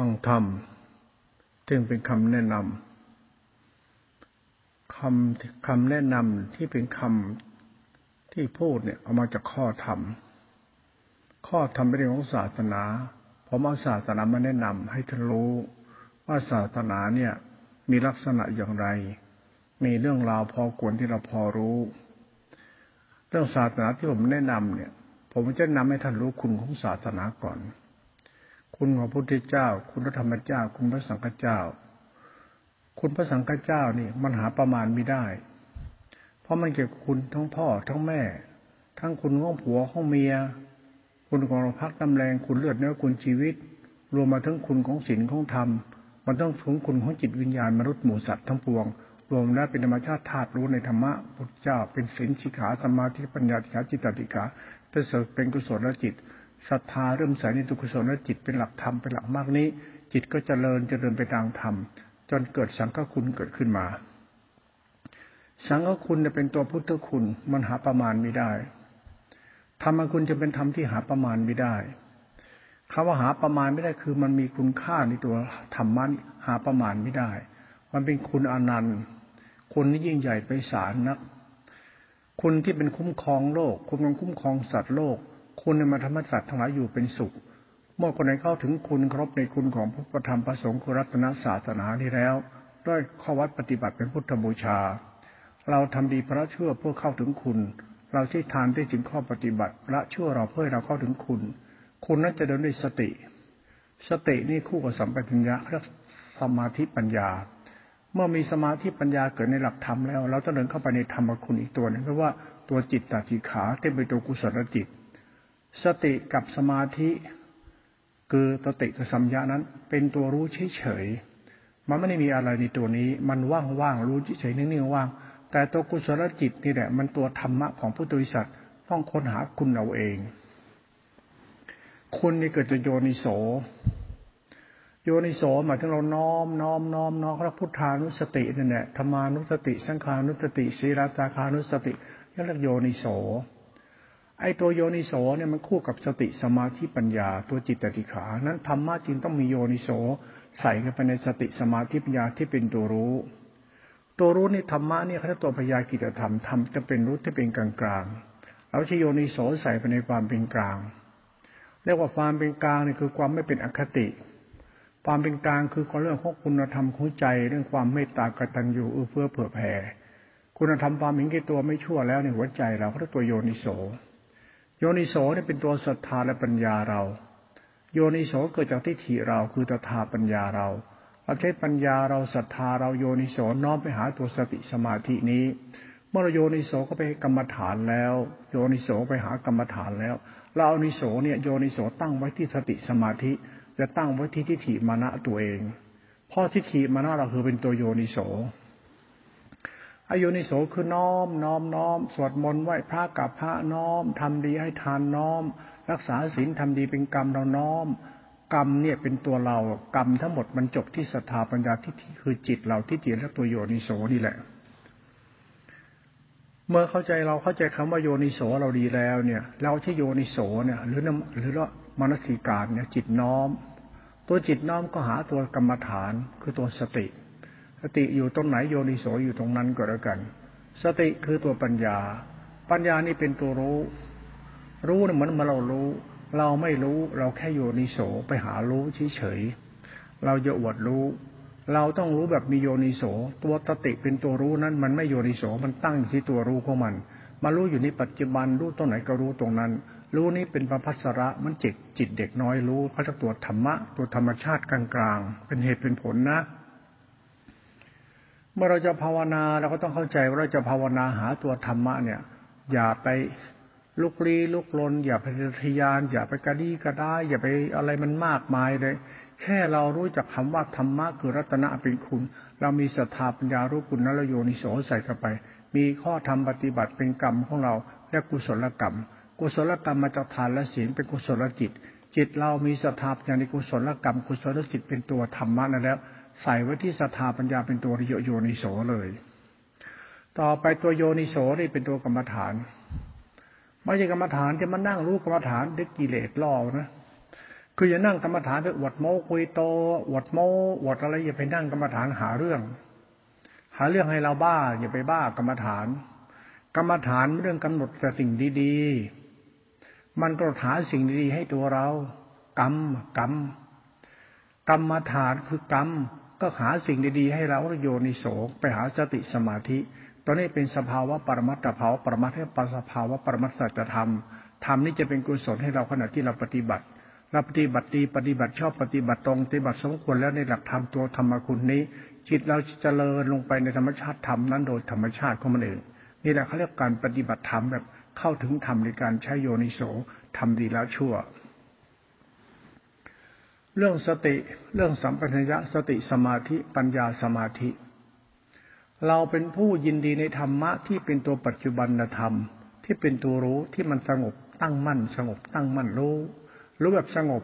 ฟังธรรมจึงเป็นคำแนะนำคำคำแนะนำที่เป็นคำที่พูดเนี่ยเอามาจากข้อธรรม ข้อธรรมเป็นเรื่องของศาสนาผมเอาศาสนามาแนะนำให้ท่านรู้ว่าศาสนาเนี่ย มีลักษณะอย่างไร มีเรื่องราวพอควรที่เราพอรู้ เรื่องศาสนาที่ผมแนะนำเนี่ย ผมจะนำให้ท่านรู้คุณของศาสนาก่อน คุณของพระพุทธเจ้า คุณพระธรรมเจ้า คุณพระสังฆเจ้า คุณพระสังฆเจ้านี่มันหาประมาณไม่ได้ เพราะมันเกี่ยวกับคุณทั้งพ่อทั้งแม่ ทั้งคุณของผัวของเมีย คุณของพักน้ำแรงคุณเลือดเนื้อคุณชีวิต รวมมาทั้งคุณของศีลของธรรม มันต้องถึงคุณของจิตวิญญาณมนุษย์หมูสัตว์ทั้งปวง รวมแล้วเป็นธรรมชาติธาตุรู้ในธรรมะพุทธเจ้า เป็นศีลชิขาสมาธิปัญญาติขาจิตติขาเป็นเสเป็นกุศลจิต ศรัทธาเริ่มใส่ในตุกุศลและจิตเป็นหลักธรรมเป็นหลักมากนี้ จิตก็จเจริญเจริญไปตามธรรมจนเกิดสังฆคุณเกิดขึ้นมา สังฆคุณจะเป็นตัวพุทธคุณมันหาประมาณไม่ได้ธรรมคุณจะเป็นธรรมที่หาประมาณไม่ได้คำว่าหาประมาณไม่ได้คือมันมีคุณค่าในตัวธรรมะหาประมาณไม่ได้ มันเป็นคุณอนันต์ คุณนี่ยิ่งใหญ่ไปสารนัก คุณที่เป็นคุ้มครองโลก คุณเป็นคุ้มครองสัตว์โลก คุณในมาธรรมสัตว์ทั้งหลายอยู่เป็นสุข เมื่อคนไหนเข้าถึงคุณครบในคุณของพระธรรมประสงค์คือรัตนศาสนานี้แล้ว ด้วยข้อวัดปฏิบัติเป็นพุทธบูชา เราทำดีพระชั่วเพื่อเข้าถึงคุณ เราที่ทานได้ถึงข้อปฏิบัติพระชั่วเราเพื่อเราเข้าถึงคุณ คุณนั้นจะเดินด้วยสติ สตินี่คู่กับสัมปชัญญะและสมาธิปัญญา เมื่อมีสมาธิปัญญาเกิดในหลักธรรมแล้ว เราต้องเดินเข้าไปในธรรมคุณอีกตัวนึงเพราะว่าตัวจิตตติขาเต็มไปตัวกุศลจิต สติกับสมาธิ คือสติกับสัมยานั้น เป็นตัวรู้เฉยๆมันไม่ได้มีอะไรในตัวนี้ มันว่างๆรู้เฉยๆนิ่งๆว่าง แต่ตัวกุศลจิตนี่แหละมันตัวธรรมะของพุทธวิสัตต้องค้นหาคุณเอาเอง คุณนี่เกิดจากโยนิโส โยนิโสหมายถึงเราน้อมน้อมน้อมน้อมพระพุทธานุสตินั่แหละธรรมานุสติ สังขานุสติศีลตาคานุสตินี่เรียกโยนิโส ไอ้ตัวโยนิโสเนี่ยมันคู่กับสติสมาธิปัญญา ตัวจิตติขานั้นธรรมะจริงต้องมีโยนิโสใส่เข้าไปในสติสมาธิปัญญาที่เป็นตัวรู้ ตัวรู้นี่ธรรมะเนี่ยเขาตัวพยากิจธรรมทำจะเป็นรู้ที่เป็นกลางกลางเราใช้โยนิโสใส่ไปในความเป็นกลางเรียกว่าความเป็นกลางนี่คือความไม่เป็นอคติ ความเป็นกลางคือเรื่องของคุณธรรมของใจเรื่องความเมตตากตัญญูเอื้อเฟื้อเผื่อแผ่คุณธรรมความเห็นแก่ตัวไม่ชั่วแล้วในหัวใจเราเขาเรียกตัวโยนิโส ยนิโสเนี่ยเป็นตัวศรัทธาและปัญญาเรา โยนิโสเกิดจากทิฏฐิเราคือตถาปัญญาเราเราใช้ปัญญาเราศรัทธาเราโยนิโสน้อมไปหาตัวสติสมาธินี้ เมื่อเราโยนิโสก็ไปกรรมฐานแล้ว โยนิโสไปหากรรมฐานแล้ว เราเอานิโสเนี่ยโยนิโสตั้งไว้ที่สติสมาธิจะตั้งไว้ที่ทิฏฐิมานะตัวเองเพราะทิฏฐิมานะเราคือเป็นตัวโยนิโส อโยนิโสคือน้อม น้อมน้อม สวดมนต์ไหว้พระกับพระน้อมทำดีให้ทานน้อม รักษาศีลทำดีเป็นกรรมเราน้อม กรรมเนี่ยเป็นตัวเรา กรรมทั้งหมดมันจบที่ศรัทธาปัญญาที่คือจิตเราที่เตียนและตัวโยนิโสนี่แหละ เมื่อเข้าใจเราเข้าใจคำว่าโยนิโสเราดีแล้วเนี่ย เราใช้โยนิโสเนี่ย หรือนหรือว่ามนสิการเนี่ยจิตน้อม ตัวจิตน้อมก็หาตัวกรรมฐานคือตัวสติ สติอยู่ตรงไหนโยนิโสอยู่ตรงนั้นก็แล้วกัน สติคือตัวปัญญา ปัญญานี่เป็นตัวรู้ รู้เนี่ยเหมือนมาเรารู้ เราไม่รู้เราแค่โยนิโสไปหารู้เฉยๆเราจะอวดรู้ เราต้องรู้แบบมีโยนิโส ตัวสติเป็นตัวรู้นั้น มันไม่โยนิโสมันตั้งอยู่ที่ตัวรู้ของมัน มารู้อยู่ในปัจจุบันรู้ตรงไหนก็รู้ตรงนั้น รู้นี้เป็นประพัสระมันจิตจิตเด็กน้อยรู้เขาจะตัวธรรมะ ตัวธรรมชาติกลางๆเป็นเหตุเป็นผลนะ เมื่อเราจะภาวนาเราก็ต้องเข้าใจว่าเราจะภาวนาหาตัวธรรมะเนี่ย อย่าไปลุกลี้ลุกลน อย่าไปทยาน อย่าไปกระดีกระได้อย่าไปอะไรมันมากมายเลย แค่เรารู้จักคาว่าธรรมะคือรัตนะเป็นคุณ เรามีศรัทธาปัญญารู้คุณนรโยนิโสใส่เข้าไป มีข้อธรรมปฏิบัติเป็นกรรมของเราเรียกกุศลกรรม กุศลกรรมมาจากทานและศีลเป็นกุศลจิต จิตเรามีศรัทธาปัญญาในกุศลกรรม กุศลจิตเป็นตัวธรรมะนั่นแล้ว ใส่ไว้ที่ศรัทธาปัญญาเป็นตัวโยนิโสเลย ต่อไปตัวโยนิโสนี่เป็นตัวกรรมฐาน ไม่ใช่กรรมฐานจะมานั่งรู้กรรมฐานดึกกิเลสล่อนะคืออย่านั่งกรรมฐานไปอวดโม้คุยโตอวดโม้อวดอะไรอย่าไปนั่งกรรมฐานหาเรื่อง หาเรื่องให้เราบ้า อย่าไปบ้ากรรมฐาน กรรมฐานเรื่องกำหนดแต่สิ่งดีๆ มันก็หาสิ่งดีๆให้ตัวเรา กรรมกรรมกรรมฐานคือกรรม ก็หาสิ่งดีๆให้เราโยนิโสไปหาสติสมาธิ ตอนนี้เป็นสภาวะปรมัตถภาวะปรมัตถปัสภาวะปรมัตสัจธรรมธรรมนี้จะเป็นกุศลให้เราขณะที่เราปฏิบัติเราปฏิบัติดีปฏิบัติชอบปฏิบัติตรงปฏิบัติสมควรแล้วในหลักธรรมตัวธรรมคุณนี้ จิตเราจะเจริญลงไปในธรรมชาติธรรมนั้นโดยธรรมชาติของมันเองนี่แหละเขาเรียกการปฏิบัติธรรมแบบเข้าถึงธรรมในการใช้โยนิโสทำดีแล้วชั่ว เรื่องสติเรื่องสัมปชัญญะสติสมาธิปัญญาสมาธิ เราเป็นผู้ยินดีในธรรมะที่เป็นตัวปัจจุบันธรรม ที่เป็นตัวรู้ที่มันสงบตั้งมั่น สงบตั้งมั่นรู้รู้แบบสงบ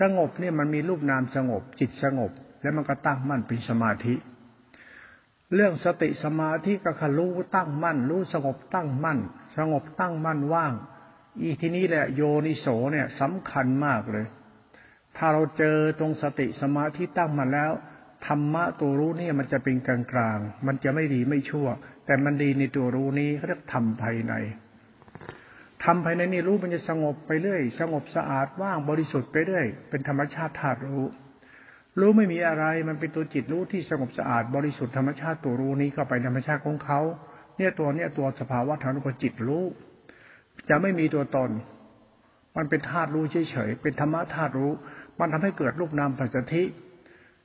สงบเนี่ยมันมีรูปนามสงบ จิตสงบ แล้วมันก็ตั้งมั่นเป็นสมาธิ เรื่องสติสมาธิก็คือรู้ตั้งมั่น รู้สงบตั้งมั่น สงบตั้งมั่นว่าง อีทีนี้แหละโยนิโสเนี่ยสำคัญมากเลย ถ้าเราเจอตรงสติสมาธิตั้งมันแล้วธรรมะตัวรู้เนี่ยมันจะเป็นกลางกลางมันจะไม่ดีไม่ชั่ว แต่มันดีในตัวรู้นี้เขาเรียกธรรมภายในธรรมภายในนี่รู้มันจะสงบไปเรื่อย สงบสะอาดว่างบริสุทธิ์ไปเรื่อย เป็นธรรมชาติธาตุรู้ รู้ไม่มีอะไรมันเป็นตัวจิตรู้ที่สงบสะอาดบริสุทธิ์ธรรมชาติตัวรู้นี้เข้าไปธรรมชาติของเขาเนี่ยตัวเนี่ยตัวสภาวะธรรมของจิตรู้ จะไม่มีตัวตน มันเป็นธาตุรู้เฉยๆเป็นธรรมะธาตุรู้ มันทำให้เกิดรูปนามปัจจทิ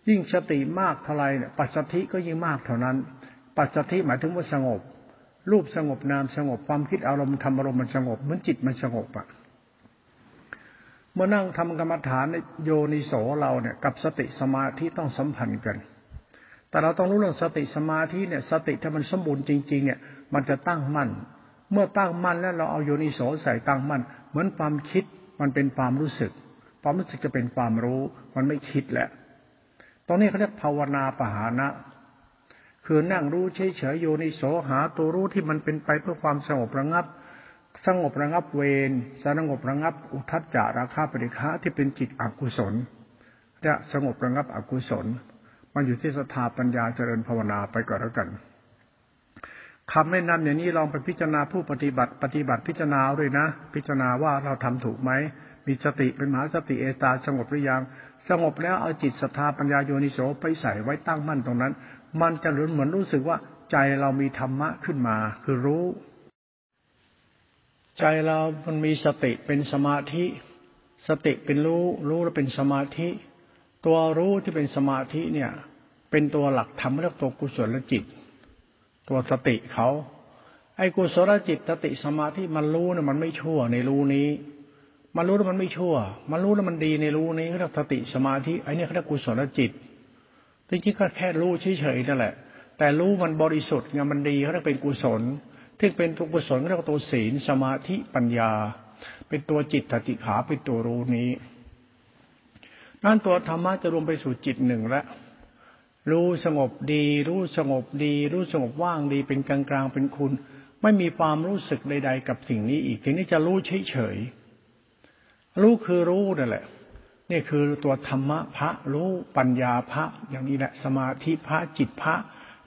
ยิ่งสติมากเท่าไรเนี่ยปัสสธิก็ยิ่งมากเท่านั้น ปัสสธิหมายถึงว่าสงบ รูปสงบนามสงบความคิดอารมณ์ธรรมอารมณ์มันสงบเหมือนจิตมันสงบอะเมื่อนั่งทำกรรมฐานโยนิโสเราเนี่ยกับสติสมาธิต้องสัมพันธ์กัน แต่เราต้องรู้เรื่องสติสมาธิเนี่ยสติถ้ามันสมบูรณ์จริง ๆ เนี่ยมันจะตั้งมั่น เมื่อตั้งมั่นแล้วเราเอาโยนิโสใส่ตั้งมั่น เหมือนความคิดมันเป็นความรู้สึก ความรู้สึกจะเป็นความรู้ มันไม่คิดแหละ ตรงนี้เขาเรียกภาวนาปหานะ คือนั่งรู้เฉยๆโยนิโสหา ตัวรู้ที่มันเป็นไปเพื่อความสงบระงับ สงบระงับเวรสงบระงับ อุทัจจาราคาปริฆะที่เป็นจิตอกุศลจะสงบระงับอกุศล มันอยู่ที่สถาปัญญาเจริญภาวนาไปก่อนแล้วกันคำแนะนำอย่างนี้ลองไปพิจารณาผู้ปฏิบัติ ปฏิบัติพิจารณาด้วยนะ พิจารณาว่าเราทำถูกไหม มีสติเป็นมหาสติเอตาสงบหรือยังสงบแล้วเอาจิตศรัทธาปัญญาโยนิโสไปใส่ไว้ตั้งมั่นตรงนั้น มันจะเหมือนรู้สึกว่าใจเรามีธรรมะขึ้นมา คือรู้ ใจเรามันมีสติเป็นสมาธิ สติเป็นรู้รู้แล้วเป็นสมาธิ ตัวรู้ที่เป็นสมาธิเนี่ย เป็นตัวหลักธรรมเรียกตัวกุศลจิต ตัวสติเขาไอ้กุศลจิตสติสมาธิมันรู้เนี่ยมันไม่ชั่วในรู้นี้ มันรู้แล้วมันไม่ชั่ว มันรู้แล้วมันดีในรู้นี้เรียกสติสมาธิไอ้นี่เขาเรียกกุศลจิตจริงๆก็แค่รู้เฉยๆนั่นแหละ แต่รู้มันบริสุทธิ์ไงมันดีเขาเรียกเป็นกุศลที่เป็นตัวกุศลเรียกว่าตัวศีลสมาธิปัญญา เป็นตัวจิตตติขาเป็นตัวรู้นี้นั่นตัวธรรมะจะรวมไปสู่จิตหนึ่งแล้วรู้สงบดี รู้สงบดี รู้สงบว่างดีเป็นกลางๆเป็นคุณ ไม่มีความรู้สึกใด ๆ กับสิ่งนี้อีกทีนี้จะรู้เฉยๆ รู้คือรู้นั่นแหละ นี่คือตัวธรรมะพระรู้ปัญญาพระ อย่างนี้แหละ สมาธิพระจิตพระ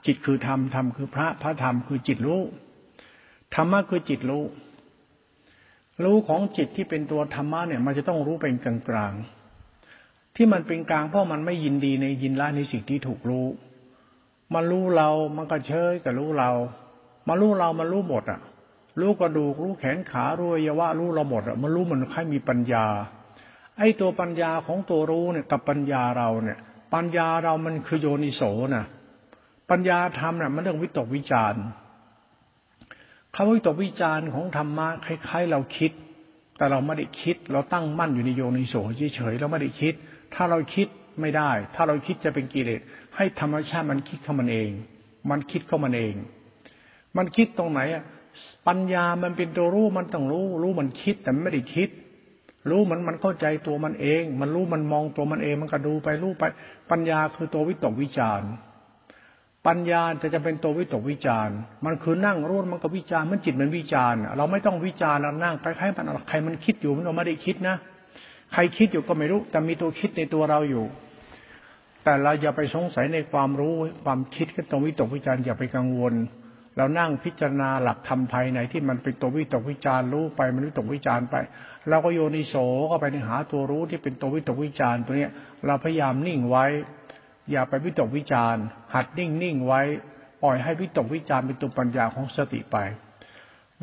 จิตคือธรรมธรรมคือพระพระธรรมคือจิตรู้ธรรมะคือจิตรู้ รู้ของจิตที่เป็นตัวธรรมะเนี่ย มันจะต้องรู้เป็นกลางกลางที่มันเป็นกลางเพราะมันไม่ยินดีในยินร้ายในสิ่งที่ถูกรู้ มันรู้เรา มันก็เชยกับรู้เรา มารู้เรา มันรู้หมดอะ รู้กระดูกรู้แขนขารู้อวัยวะรู้เราหมดอะมันรู้มันค่อยมีปัญญา ไอ้ตัวปัญญาของตัวรู้เนี่ยกับปัญญาเราเนี่ย ปัญญาเรามันคือโยนิโสนะปัญญาธรรมเนี่ยมันเรื่องวิตกวิจารณ์คำวิตกวิจารณ์ของธรรมะคล้ายๆ เราคิด แต่เราไม่ได้คิด เราตั้งมั่นอยู่ในโยนิโสเฉยๆเราไม่ได้คิด ถ้าเราคิดไม่ได้ ถ้าเราคิดจะเป็นกิเลสให้ธรรมชาติมันคิดเข้ามันเอง มันคิดเข้ามันเอง มันคิดตรงไหนอะ ปัญญามันเป็นตัวรู้มันต้องรู้ รู้มันคิดแต่ไม่ได้คิด รู้มันมันเข้าใจตัวมันเอง มันรู้มันมองตัวมันเอง มันก็ดูไปรู้ไป ปัญญาคือตัววิตกวิจารปัญญาจะจะเป็นตัววิตกวิจารมันคือนั่งรู้มันก็วิจารมันจิตมันวิจารเราไม่ต้องวิจารเรานั่งไปใครมันใครมันคิดอยู่มันเราไม่ได้คิดนะใครคิดอยู่ก็ไม่รู้ แต่มีตัวคิดในตัวเราอยู่ แต่เราอย่าไปสงสัยในความรู้ความคิดก็ตรงวิตกวิจารอย่าไปกังวล เรานั่งพิจารณาหลักธรรมภายในที่มันเป็นตัววิตกวิจารรู้ไปมันวิตกวิจารไปเราก็โยนิโสก็ไปในหาตัวรู้ที่เป็นตัววิตกวิจารตัวเนี้ย เราพยายามนิ่งไว้ อย่าไปวิตกวิจารหัดนิ่งนิ่งไว้ ปล่อยให้วิตกวิจารเป็นตัวปัญญาของสติไป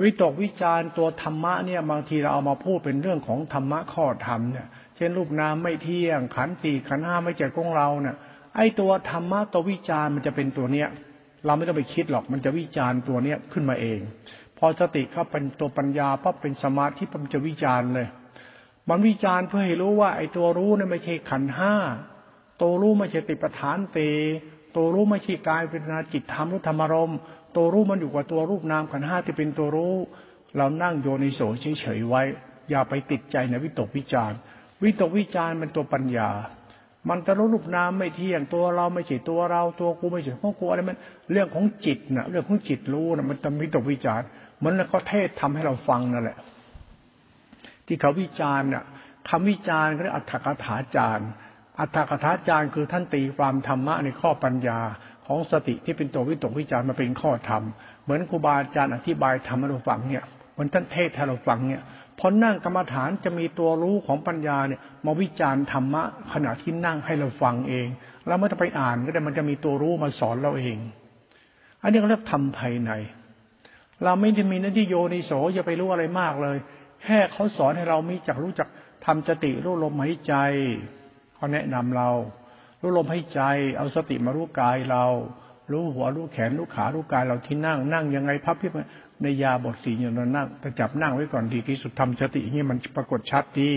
วิตกวิจารตัวธรรมะเนี่ยบางทีเราเอามาพูดเป็นเรื่องของธรรมะข้อธรรมเนี่ยเช่นรูปนามไม่เที่ยงขันธ์สี่ขันห้าไม่ใช่ของเราเนี่ยไอ้ตัวธรรมะตัววิจารมันจะเป็นตัวเนี้ย เราไม่ต้องไปคิดหรอก มันจะวิจารณ์ตัวเนี้ยขึ้นมาเอง พอสติเข้าเป็นตัวปัญญาปั๊บเป็นสมาธิมันจะวิจารณ์เลย มันวิจารณ์เพื่อให้รู้ว่า ไอ้ตัวรู้เนี่ยไม่ใช่ขันห้าตัวรู้ไม่ใช่ติปฐานเตตัวรู้ไม่ใช่กายเป็นนาจิตธรรมรุธรรมรมตัวรู้มันอยู่กับตัวรูปนามขันห้าที่เป็นตัวรู้ เรานั่งโยนิโสเฉยๆไว้ อย่าไปติดใจในวิตกวิจารณ์วิตกวิจารณ์เป็นตัวปัญญา มันจะรู้รูปนามไม่เที่ยงตัวเราไม่ใช่ตัวเราตัวกูไม่ใช่ของกูอะไรมัน เรื่องของจิตนะเรื่องของจิตรู้นะมันจะมีตกวิจารมันแล้วก็เทศทำให้เราฟังนั่นแหละ ที่เขาวิจารณ์น่ะคำวิจารณ์เขาเรียกอัตถกถาจารย์อัตถกถาจารย์คือท่านตีความธรรมะในข้อปัญญาของสติที่เป็นตัววิตกวิจารณ์มาเป็นข้อธรรม เหมือนครูบาอาจารย์อธิบายธรรมให้เราฟังเนี่ยเหมือนท่านเทศให้เราฟังเนี่ย พอนั่งกรรมฐานจะมีตัวรู้ของปัญญาเนี่ยมาวิจารณ์ธรรมะขณะที่นั่งให้เราฟังเองเราไม่ต้องไปอ่านก็ได้มันจะมีตัวรู้มาสอนเราเอง อันนี้เรียกทำภายใน เราไม่ได้มีหน้าที่โยนิโสอย่าไปรู้อะไรมากเลย แค่เขาสอนให้เรามีจักรู้จักทำสติรู้ลมหายใจเขาแนะนำเรารู้ลมหายใจ เอาสติมารู้กายเรา รู้หัวรู้แขนรู้ขารู้กายเราที่นั่ง นั่งยังไงพับเพียบ ในยาบทสี่อย่างนั้นนั่งแต่จับนั่งไว้ก่อนดีที่สุดทำสตินี่มันปรากฏชัดดี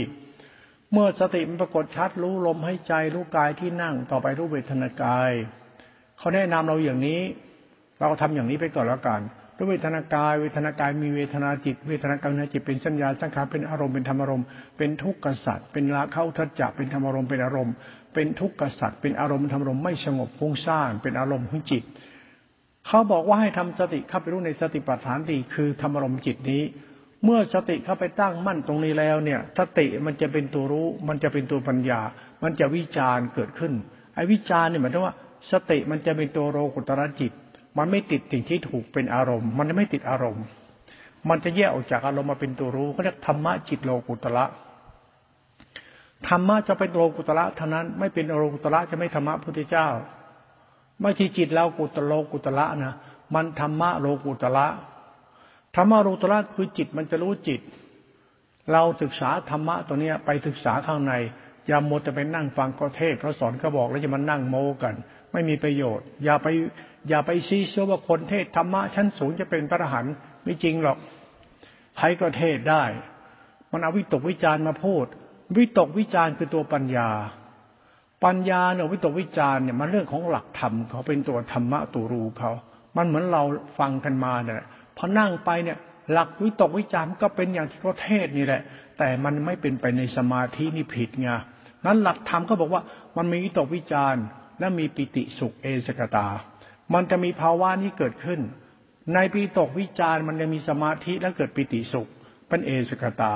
เมื่อสติมันปรากฏชัดรู้ลมให้ใจรู้กายที่นั่งต่อไปรู้เวทนากายเขาแนะนำเราอย่างนี้ เราทำอย่างนี้ไปก่อนแล้วกันรู้เวทนากายเวทนากายมีเวทนาจิต เวทนากายในจิตเป็นสัญญาสังขารเป็นอารมณ์เป็นธรรมอารมณ์เป็นทุกข์กษัตริย์เป็นราเข้าทัจจะเป็นธรรมอารมณ์เป็นอารมณ์เป็นทุกข์กษัตริย์เป็นอารมณ์ธรรมอารมณ์ไม่สงบฟุ้งซ่านเป็นอารมณ์ของจิต เขาบอกว่าให้ทำสติเข้าไปรู้ในสติปัฏฐานดีคือธรรมรมจิตนี้ เมื่อสติเข้าไปตั้งมั่นตรงนี้แล้วเนี่ย สติมันจะเป็นตัวรู้ มันจะเป็นตัวปัญญา มันจะวิจารณ์เกิดขึ้น ไอ้วิจารณ์เนี่ยหมายถึงว่า สติมันจะเป็นตัวโรกุตระจิต มันไม่ติดสิ่งที่ถูกเป็นอารมณ์ มันไม่ติดอารมณ์ มันจะแยกออกจากอารมณ์มาเป็นตัวรู้เขาเรียกธรรมะจิตโลกุตระธรรมะจะเป็นโลกุตระเท่านั้น ไม่เป็นโลกุตระจะไม่ธรรมะพุทธเจ้า ไม่ใช่จิตเรากุตโลกุตละนะมันธรรมะโลกุตละธรรมะโลกุตละคือจิตมันจะรู้จิต เราศึกษาธรรมะตัวเนี้ย ไปศึกษาข้างในอย่าหมดจะไปนั่งฟังก็เทศพระสอนก็บอกแล้วจะมานั่งโมกัน ไม่มีประโยชน์ อย่าไป อย่าไปซีเชื่อว่าคนเทศธรรมะชั้นสูงจะเป็นพระอรหันต์ไม่จริงหรอกใครก็เทศได้ มันเอาวิตกวิจารมาพูด วิตกวิจารคือตัวปัญญา ปัญญาเนี่ยวิตกวิจารเนี่ยมันเรื่องของหลักธรรมเขาเป็นตัวธรรมะตูรูเขา มันเหมือนเราฟังกันมาเนี่ยพอนั่งไปเนี่ย หลักวิตกวิจารก็เป็นอย่างที่เขาเทศนี่แหละ แต่มันไม่เป็นไปในสมาธินี่ผิดไงนั้นหลักธรรมเขาบอกว่ามันมีวิตกวิจารและมีปิติสุขเอสกตา มันจะมีภาวะนี้เกิดขึ้น ในปิตกวิจารมันจะมีสมาธิและเกิดปิติสุขเป็นเอสกตา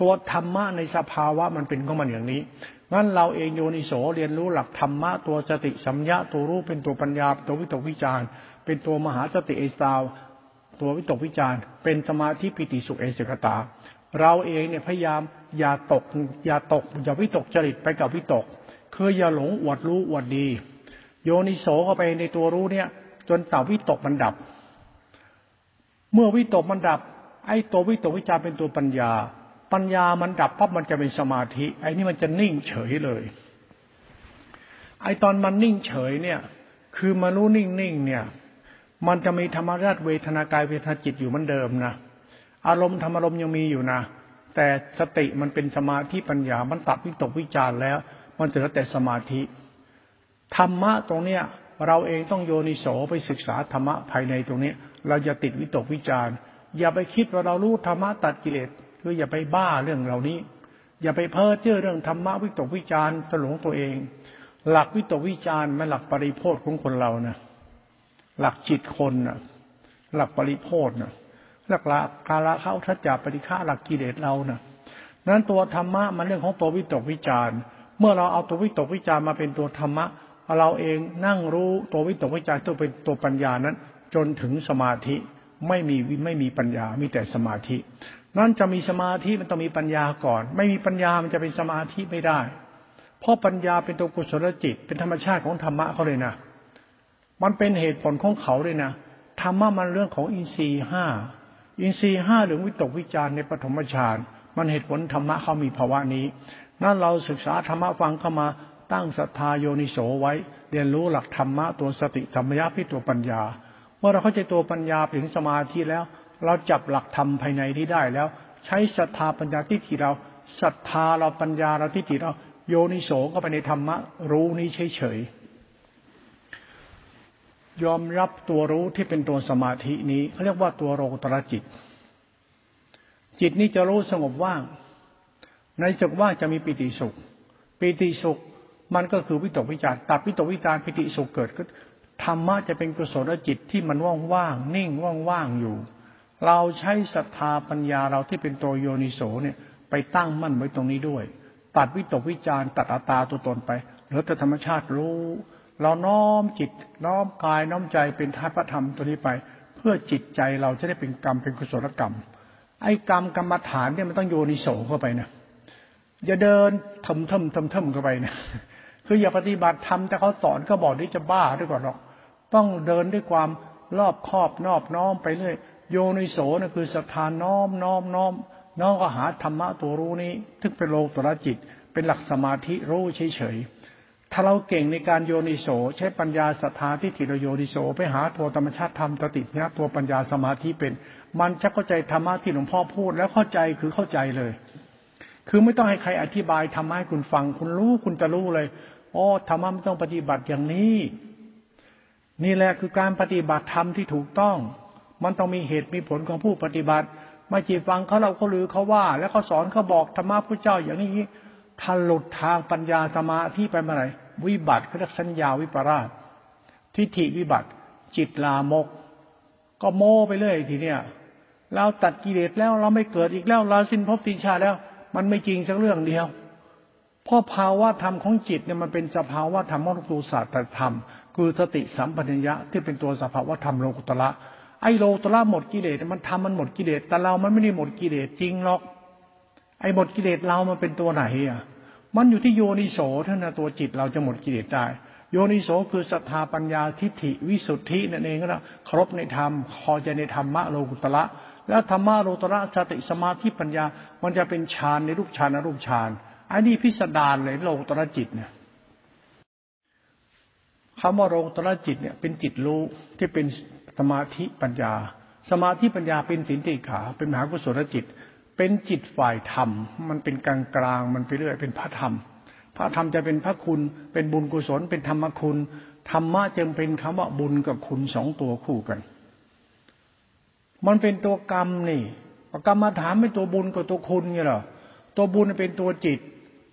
ตัวธรรมะในสภาวะมันเป็นของมันอย่างนี้ งั้นเราเองโยนิโสเรียนรู้หลักธรรมะตัวสติสัมยาตัวรู้เป็นตัวปัญญาตัววิตกวิจารเป็นตัวมหาสติเอสาวตัววิตกวิจารเป็นสมาธิปิติสุขเอสกตา เราเองเนี่ยพยายามอย่าตกอย่าตกอย่าวิตกจริตไปกับวิตก คืออย่าหลงอวดรู้อวดดี โยนิโสเข้าไปในตัวรู้เนี่ย จนต่าวิตกมันดับ เมื่อวิตกมันดับ ไอ้ตัววิตกวิจารเป็นตัวปัญญา ปัญญามันดับปั๊บมันจะเป็นสมาธิ ไอ้นี่มันจะนิ่งเฉยเลย ไอ้ตอนมันนิ่งเฉยเนี่ย คือมารู้นิ่งนิ่งเนี่ย มันจะมีธรรมราชเวทนากายเวทนาจิตอยู่เหมือนเดิมนะอารมณ์ธรรมอารมณ์ยังมีอยู่นะแต่สติมันเป็นสมาธิปัญญา มันตัดวิตกวิจารแล้ว มันเหลือแต่สมาธิ ธรรมะตรงเนี้ย เราเองต้องโยนิโสไปศึกษาธรรมะภายในตรงนี้ เราจะติดวิตกวิจารอย่าไปคิดว่าเรารู้ธรรมะตัดกิเลส คืออย่าไปบ้าเรื่องเหล่านี้ อย่าไปเพ้อเจ้อเรื่องธรรมะวิตกวิจารณ์ตหลงตัวเอง หลักวิตกวิจารณ์ไม่หลักปริโพธของคนเรานะหลักจิตคนนะหลักปริโพธนะหลักละกาละเข้าทัจจาปฏิฆาหลักกิเลสเรานะนั้นตัวธรรมะมันเรื่องของตัววิตกวิจาร์เมื่อเราเอาตัววิตกวิจาร์มาเป็นตัวธรรมะเราเองนั่งรู้ตัววิตกวิจาร์ตัวเป็นตัวปัญญานั้น จนถึงสมาธิไม่มีไม่มีปัญญา มีแต่สมาธิ นั่นจะมีสมาธิมันต้องมีปัญญาก่อน ไม่มีปัญญามันจะเป็นสมาธิไม่ได้ เพราะปัญญาเป็นตัวกุศลจิต เป็นธรรมชาติของธรรมะเขาเลยนะมันเป็นเหตุผลของเขาเลยนะธรรมะมันเรื่องของอินทรีห้าอินทรีห้าหรือวิตกวิจารในปฐมฌานมันเหตุผลธรรมะเขามีภาวะนี้ นั่นเราศึกษาธรรมะฟังเข้ามาตั้งศรัทธาโยนิโสไว้ เรียนรู้หลักธรรมะตัวสติธรรมยาพิตัวปัญญา เมื่อเราเข้าใจตัวปัญญาถึงสมาธิแล้ว เราจับหลักธรรมภายในที่ได้แล้ว ใช้ศรัทธาปัญญาที่ที่เราศรัทธาเราปัญญาเราที่ที่เรา โยนิโสก็ไปในธรรมะ รู้นี้เฉยๆยอมรับตัวรู้ที่เป็นตัวสมาธินี้เขาเรียกว่าตัวโรตรจิต จิตนี้จะรู้สงบว่าง ในสุขว่างจะมีปิติสุข ปิติสุขมันก็คือวิตกวิจารตัดวิตกวิจารปิติสุขเกิดขึ้นธรรมะจะเป็นกุศลจิตที่มันว่างๆนิ่งว่างๆอยู่ เราใช้ศรัทธาปัญญาเราที่เป็นตัวโยนิโสเนี่ย ไปตั้งมั่นไว้ตรงนี้ด้วย ตัดวิตกวิจารตัดอัตตาตัวตนไปเหลือแต่ธรรมชาติรู้ เราน้อมจิตน้อมกายน้อมใจเป็นธาตุธรรมตัวนี้ไป เพื่อจิตใจเราจะได้เป็นกรรมเป็นกุศลกรรม ไอ้กรรมกรรมฐานเนี่ยมันต้องโยนิโสเข้าไปนะอย่าเดินทำทำทำทำเข้าไปนะคืออย่าปฏิบัติทำแต่เขาสอนเขาบอกนี่จะบ้าด้วยก่อนหรอก ต้องเดินด้วยความรอบคอบนอบน้อมไปเรื่อย โยนิโสนะคือศรัทธาน้อมน้อมน้อมน้อมก็หาธรรมะตัวรู้นี้ทึกเป็นโลตระจิต เป็นหลักสมาธิรู้เฉยๆถ้าเราเก่งในการโยนิโสใช้ปัญญาศรัทธาที่ถิรโยนิโสไปหาตัวธรรมชาติธรรมตติเนี่ยตัวปัญญาสมาธิเป็น มันจะเข้าใจธรรมะที่หลวงพ่อพูด แล้วเข้าใจคือเข้าใจเลย คือไม่ต้องให้ใครอธิบายธรรมะให้คุณฟัง คุณรู้คุณจะรู้เลยอ๋อธรรมะไม่ต้องปฏิบัติอย่างนี้ นี่แหละคือการปฏิบัติธรรมที่ถูกต้อง มันต้องมีเหตุมีผลของผู้ปฏิบัติ ไม่จีฟังเขาเราก็ลือเขาว่า แล้วเขาสอนเขาบอกธรรมะพระเจ้าอย่างนี้ถ้าหลุดทางปัญญาสมาธิไปเมื่อไหร่วิบัติเขาเรียกสัญญาวิปราชทิฏฐิวิบัติ จิตลามก ก็โม้ไปเรื่อยทีเนี้ยเราตัดกิเลสแล้วเราไม่เกิดอีกแล้วเราสิ้นภพสิ้นชาแล้ว มันไม่จริงสักเรื่องเดียวเพราะภาวะธรรมของจิตเนี่ยมันเป็นสภาวะธรรมของตัวศาสตรธรรม คือสติสัมปัญญะที่เป็นตัวสภาวะธรรมโลกุตละ ไอ้โลตละหมดกิเลสมันทำมันหมดกิเลสแต่เรามันไม่ได้หมดกิเลสจริงหรอก ไอ้หมดกิเลสเรามันเป็นตัวไหนอะ มันอยู่ที่โยนิโสเท่านั้นตัวจิตเราจะหมดกิเลสได้โยนิโสคือศรัทธาปัญญาทิฏฐิวิสุทธินั่นเองก็แล้วครบในธรรมคอใจในธรรมะโลกุตละแล้วธรรมะโลตละสติสมาธิปัญญา มันจะเป็นฌานในรูปฌานอรูปฌานอันนี้พิสดารเลยโลกุตระจิตเนี่ยคำว่าโรงตระจิตเนี่ยเป็นจิตรู้ที่เป็น สมาธิปัญญา สมาธิปัญญาเป็นสินติขา เป็นมหากุศลจิต เป็นจิตฝ่ายธรรม มันเป็นกลางกลางมันไปเรื่อยเป็นพระธรรม พระธรรมจะเป็นพระคุณ เป็นบุญกุศล เป็นธรรมคุณ ธรรมะจึงเป็นคำว่าบุญกับคุณสองตัวคู่กัน มันเป็นตัวกรรมนี่กรรมมาถามไม่ตัวบุญกับตัวคุณไงเหรอตัวบุญเป็นตัวจิต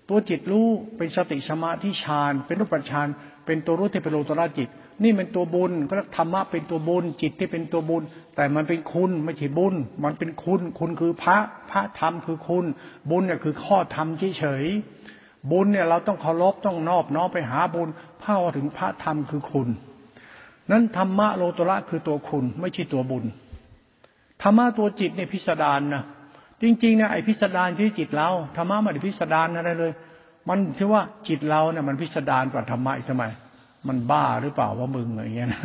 ตัวจิตรู้เป็นสติสมาธิฌานเป็นรูปฌานเป็นตัวรู้ที่เป็นโลตระจิต นี่เป็นตัวบุญก็ธรรมะเป็นตัวบุญ จิตที่เป็นตัวบุญ แต่มันเป็นคุณไม่ใช่บุญ มันเป็นคุณ คุณคือพระพระธรรมคือคุณ บุญเนี่ยคือข้อธรรมเฉยๆบุญเนี่ยเราต้องเคารพต้องนอบน้อมไปหาบุญเพ้าถึงพระธรรมคือคุณ นั้นธรรมะโลตระคือตัวคุณ ไม่ใช่ตัวบุญธรรมะตัวจิตเนี่ยพิสดารนะจริงๆเนี่ยไอพิสดารที่จิตเราธรรมะม่ได้พิสดารอะไรเลย มันที่ว่าจิตเราเนี่ยมันพิสดารกว่าธรรมะอีกทำไม มันบ้าหรือเปล่าว่ามึงอะไรเงี้ยนะ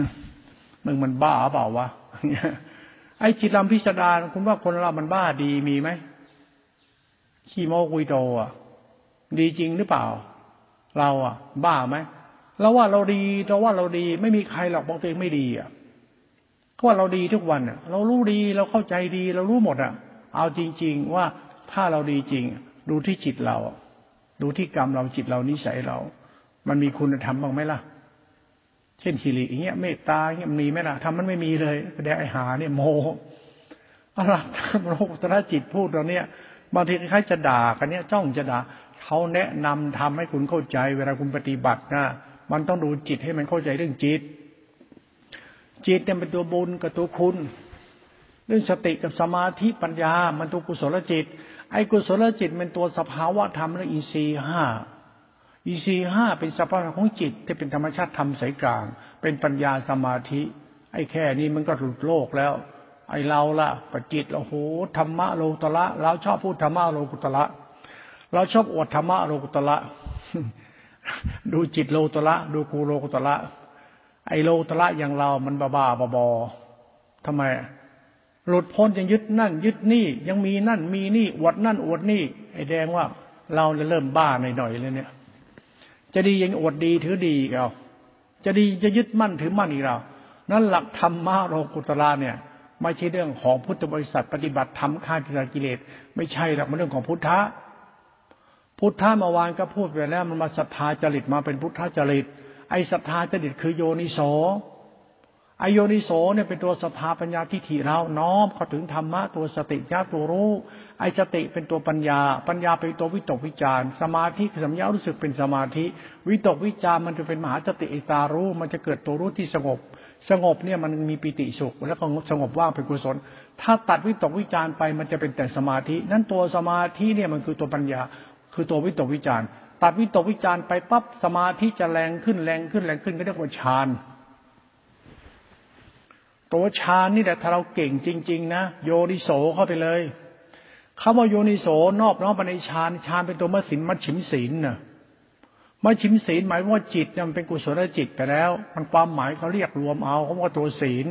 มึงมันบ้าเปล่าวะไอ้จิตเราพิสดารคุณว่าคนเรามันบ้าดีมีไหมขี้โมกุยโตอะ ดีจริงหรือเปล่า เราอะ บ้าไหมเราว่าเราดีเราว่าเราดี ไม่มีใครหรอกบอกตัวเองไม่ดีอะก็ว่าเราดีทุกวันอะ เรารู้ดีเราเข้าใจดี เรารู้หมดอะ เอาจริง ๆ ว่าถ้าเราดีจริง ดูที่จิตเรา ดูที่กรรมเราจิตเรานิสัยเรา มันมีคุณธรรมบ้างไหมล่ะ ช่นฮิริอย่างเงี้ยเมตตาเงี้ยมีไหมล่ะทำมันไม่มีเลยแสดงไอหาเนี่ยโมอะไรโลกุตระจิตพูดตอนเนี้ยบางทีคล้ายจะด่ากันเนี้ยจ้องจะด่าเขาแนะนำทำให้คุณเข้าใจ เวลาคุณปฏิบัตินะมันต้องดูจิตให้มันเข้าใจเรื่องจิต จิตเนี่ยเป็นตัวบุญกับตัวคุณ เรื่องสติกับสมาธิปัญญา มันตัวกุศลจิตไไอ้กุศลจิตเป็นตัวสภาวะธรรมและอินทรีย์ห้า อินทรีย์ห้าเป็นสภาวะของจิตที่เป็นธรรมชาติธรรมสายกลาง เป็นปัญญาสมาธิ ไอ้แค่นี้มันก็หลุดโลกแล้ว ไอ้เราล่ะปจิตโอ้โหธรรมะโลกุตละเราชอบพูดธรรมะโลกุตละเราชอบอวดธรรมะโลกุตละดูจิตโลกุตละดูกูโลกุตละไอ้โลกุตละอย่างเรา มันบ้าบ้าบอทำไม หลุดพ้นยังยึดนั่น ยึดนี่ ยังมีนั่นมีนี่ อวดนั่นอวดนี่ ไอ้แดงว่า เราเริ่มบ้าหน่อยๆเลยเนี่ย จะดียังอวดดีถือดีอีกเราจะดีจะยึดมั่นถือมั่นอีกเรานั่นหลักธรรมะโลกุตระเนี่ย ไม่ใช่เรื่องของพุทธบริษัทปฏิบัติธรรมฆ่ากิเลสไม่ใช่หรอกมันเรื่องของพุทธะพุทธะเมื่อวานก็พูดไปแล้วมันมาศรัทธาจริตมาเป็นพุทธจริต ไอ้ศรัทธาจริตคือโยนิโสไอโยนิโสเนี่ยเป็นตัวสภาปัญญาทิฏฐิเราน้อมเข้าถึงธรรมะตัวสติญาตัวรู้ ไอสติเป็นตัวปัญญา ปัญญาเป็นตัววิตกวิจารสมาธิคือสัมยารู้สึกเป็นสมาธิ วิตกวิจารมันจะเป็นมหาสติอิตารู้มันจะเกิดตัวรู้ที่สงบ สงบเนี่ยมันมีปิติสุข แล้วก็สงบว่างเป็นกุศล ถ้าตัดวิตกวิจารไปมันจะเป็นแต่สมาธิ นั้นตัวสมาธิเนี่ยมันคือตัวปัญญา คือตัววิตกวิจารตัดวิตกวิจารไปปั๊บสมาธิจะแรงขึ้นแรงขึ้นแรงขึ้นก็เรียกว่าฌานตัวฌานนี่แหละถ้าเราเก่งจริง ๆ นะโยนิโสเข้าไปเลย คาว่าโยนิโสนอบน้อมไปในฌานฌานเป็นตัวมัสินมัชฉิมศีลนะมัชฉิมศีลหมายว่าจิตมันเป็นกุศลจิตไปแล้ว มันความหมายเขาเรียกรวมเอาเขาว่าตัวศีล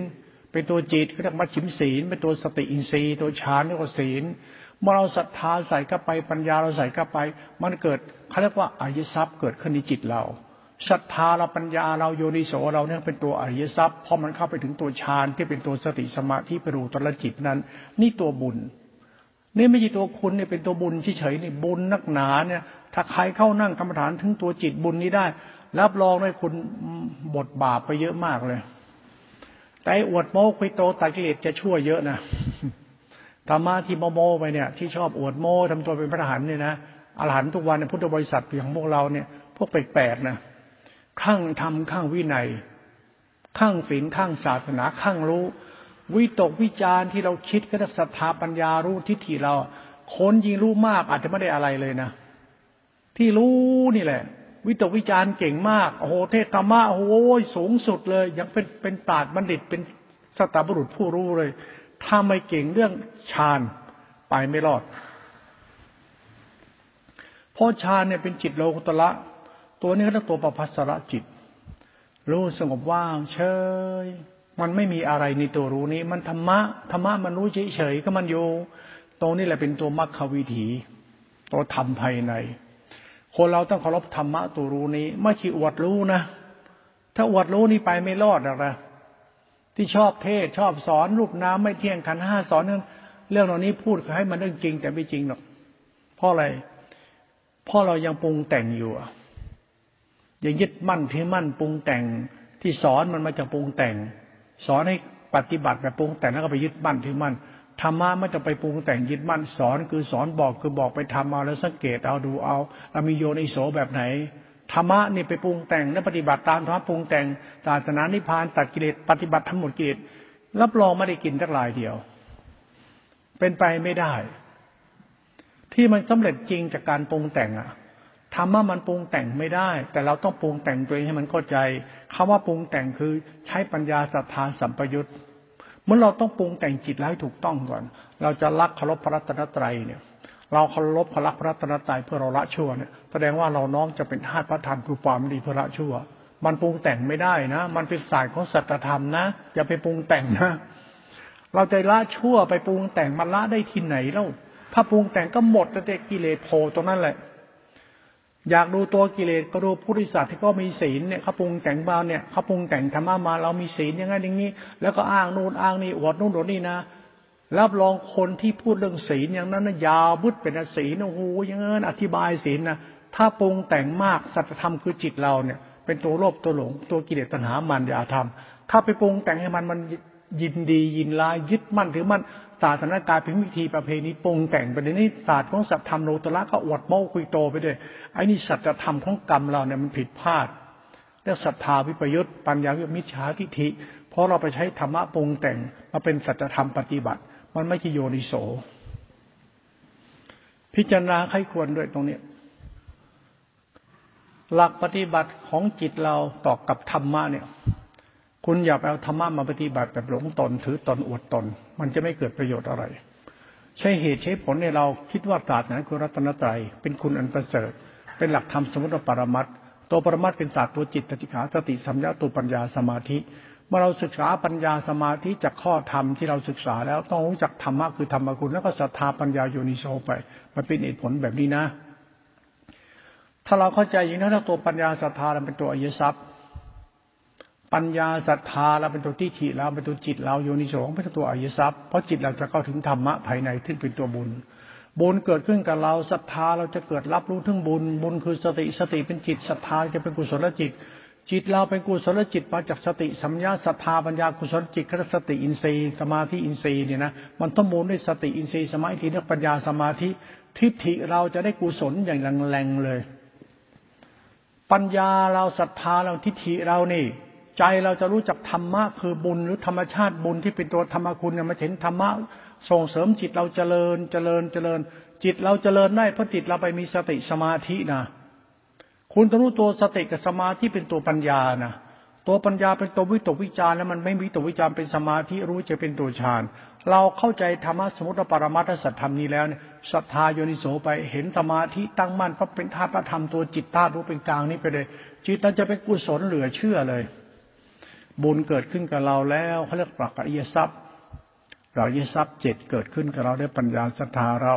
เป็นตัวจิตเขาเรียกมัชฉิมศีลเป็นตัวสติอินทรีย์ตัวฌานเรียกว่าศีลเมื่อเราศรัทธาใส่เข้าไปปัญญาเราใส่เข้าไป มันเกิดเขาเรียกว่าอายทรัพย์เกิดขึ้นในจิตเราศรัทธาเราปัญญาเราโยนิโสเราเนี่ยเป็นตัวอริยทรัพย์พอมันเข้าไปถึงตัวฌานที่เป็นตัวสติสมาธิปรูตรจิตนั้น นี่ตัวบุญ นี่ไม่ใช่ตัวคุณเนี่ยเป็นตัวบุญเฉยๆนี่บุญนักหนาเนี่ย ถ้าใครเข้านั่งกรรมฐานถึงตัวจิตบุญนี้ได้ รับรองเลยคุณบทบาปไปเยอะมากเลย แต่อวดโม้คุยโตตากิเลสจะชั่วเยอะนะธรรมะที่โมโมไปเนี่ย ที่ชอบอวดโม้ทำตัวเป็นพระอรหันต์เนี่ยนะอรหันต์ทุกวันในพุทธบริษัทของพวกเราเนี่ย พวกแปลกๆนะข้างธรรมข้างวินัยข้างศีลข้างศาสนาข้างรู้ วิตกวิจารที่เราคิดก็ได้ศรัทธาปัญญารู้ทิฏฐิเราคนยิงรู้มากอาจจะไม่ได้อะไรเลยนะที่รู้นี่แหละ วิตกวิจารเก่งมากโอ้โหเทศธรรมะโอ้โหสูงสุดเลย ยังเป็นเป็นปราดบัณฑิตเป็นสตาบุรุษผู้รู้เลย ถ้าไม่เก่งเรื่องฌานไปไม่รอดเพราะฌานเนี่ยเป็นจิตโลกุตละ ตัวนี้ก็เรียกตัวประพัสระจิต รู้สงบว่างเฉย มันไม่มีอะไรในตัวรู้นี้ มันธรรมะธรรมะมันรู้เฉยๆก็มันอยู่ตรงนี้แหละเป็นตัวมรรควิถี ตัวธรรมภายใน คนเราต้องเคารพธรรมะตัวรู้นี้ไม่ใช่อวดรู้นะถ้าอวดรู้นี่ไปไม่รอดหรอกนะที่ชอบเทศชอบสอนรูปน้ำไม่เที่ยงขันห้าสอนเรื่องเรื่องเหล่านี้พูดให้มันเรื่องจริง แต่ไม่จริงหรอกเพราะอะไรเพราะเรายังปรุงแต่งอยู่ยังยึดมั่นถือมั่นปรุงแต่งที่สอนมันมาจากปรุงแต่ง สอนให้ปฏิบัติแบบปรุงแต่งแล้วก็ไปยึดมั่นถือมั่นธรรมะไม่ต้องไปปรุงแต่งยึดมั่นสอนคือสอนบอกคือบอกไปทำเอาแล้วสังเกตเอาดูเอาเรามีโยนิโสแบบไหนธรรมะนี่ไปปรุงแต่งและปฏิบัติตามธรรมปรุงแต่งศาสนานิพพานตัดกิเลสปฏิบัติทั้งหมดกิเลสรับรองไม่ได้กินสักลายเดียว เป็นไปไม่ได้ ที่มันสำเร็จจริงจากการปรุงแต่งอะ ธรรมะมันปรุงแต่งไม่ได้ แต่เราต้องปรุงแต่งตัวเองให้มันเข้าใจคำว่าปรุงแต่งคือใช้ปัญญาศรัทธาสัมปยุตเมื่อเราต้องปรุงแต่งจิตให้ถูกต้องก่อน เราจะรักเคารพพระรัตนตรัยเนี่ย เราเคารพพระรักพระรัตนตรัยเพื่อเราละชั่วเนี่ยแสดงว่าเราน้อมจะเป็นธาตุพระธรรมคือความดีเพื่อละชั่ว มันปรุงแต่งไม่ได้นะ มันเป็นสายของสัจธรรมนะอย่าไปปรุงแต่งนะเราจะละชั่วไปปรุงแต่งมันละได้ที่ไหนแล้วถ้าปรุงแต่งก็หมดแต่กิเลสโผล่ตรงนั้นแหละ อยากดูตัวกิเลสก็ดูผู้ริษัทที่ก็มีศีลเนี่ยเขาปรุงแต่งบาเนี่ยเขาปรุงแต่งธรรมะมา เรามีศีลอย่างนั้นอย่างนี้ แล้วก็อ้างนู่นอ้างนี่อวดนู่นอวดนี่นะรับรองคนที่พูดเรื่องศีลอย่างนั้นนะยาวบุดเป็นศีลโอ้โหอย่างนั้นอธิบายศีลนะถ้าปรุงแต่งมากสัจธรรมคือจิตเราเนี่ย เป็นตัวโลภตัวหลง ตัวกิเลสตัณหามันอย่าทำถ้าไปปรุงแต่งให้มันมันยินดียินลายยึดมั่นถือมั่น ศาสนากายเป็นวิธีประเพณีปรุงแต่งไปในนี้ศาสตร์ของสัตธรรมโลตระก็อวดโม้คุยโตไปด้วยไอ้นี่สัจธรรมของกรรมเราเนี่ยมันผิดพลาดเรียกศรัทธาวิปยุตปัญญาวิมิจฉาทิฏฐิเพราะเราไปใช้ธรรมะปรุงแต่งมาเป็นสัจธรรมปฏิบัติ มันไม่ใช่โยนิโส พิจารณาใครควรด้วยตรงนี้หลักปฏิบัติของจิตเราต่อกับธรรมะเนี่ย คุณอย่าไปเอาธรรมะมาปฏิบัติแบบหลงตนถือตนอวดตน มันจะไม่เกิดประโยชน์อะไร ใช้เหตุใช้ผลในเราคิดว่าศาสตร์นั้นคือรัตนตรัยเป็นคุณอันประเสริฐ เป็นหลักธรรมสมมติปรมัตตัวปรมัตเป็นศาสตร์ตัวจิตติขาสติสัมยาตัวปัญญาสมาธิเมื่อเราศึกษาปัญญาสมาธิจากข้อธรรมที่เราศึกษาแล้วต้องรู้จักธรรมะคือธรรมคุณแล้วก็ศรัทธาปัญญาโยนิโสไป มันเป็นเหตุผลแบบนี้นะ ถ้าเราเข้าใจอย่างนั้นตัวปัญญาศรัทธาเราเป็นตัวอริยทรัพย์ ปัญญาศรัทธาเราเป็นตัวที่ฉีเราเป็นตัวจิตเราโยนิโสเป็นตัวอริยทรัพย์เพราะจิตเราจะเข้าถึงธรรมะภายในที่เป็นตัวบุญ บุญเกิดขึ้นกับเราศรัทธาเราจะเกิดรับรู้ถึงบุญ บุญคือสติสติเป็นจิตศรัทธาจะเป็นกุศลจิต จิตเราเป็นกุศลจิตมาจากสติสัมยาศรัทธาปัญญากุศลจิตคสติอินทรีย์สมาธิอินทรีย์เนี่ยนะมันต้องมูลด้วยสติอินทรีย์สมาธิและปัญญาสมาธิทิฏฐิเราจะได้กุศลอย่างแรงๆเลย ปัญญาเราศรัทธาเราทิฏฐิเรานี่ ใจเราจะรู้จักธรรมะคือบุญหรือธรรมชาติบุญที่เป็นตัวธรรมคุณเนี่ยมาเห็นธรรมะส่งเสริมจิตเราเจริญเจริญเจริญ จิตเราเจริญได้เพราะจิตเราไปมีสติสมาธินะคุณต้องรู้ตัวสติกับสมาธิเป็นตัวปัญญานะตัวปัญญาเป็นตัววิตกวิจารแล้วมันไม่วิตกวิจารเป็นสมาธิรู้จะเป็นตัวฌานเราเข้าใจธรรมะสมุติปรมัตถสัจธรรมนี้แล้วเนี่ยศรัทธาโยนิโสไปเห็นสมาธิตั้งมั่นเพราะเป็นธาตุธรรมตัวจิตธาตุรู้เป็นกลางนี้ไปเลย จิตเราจะเป็นกุศลเหลือเชื่อเลย บุญเกิดขึ้นกับเราแล้วเขาเรียกปรักอิยทรัพย์เราอิยทรัพย์เจ็ดเกิดขึ้นกับเราได้ปัญญาศรัทธาเรา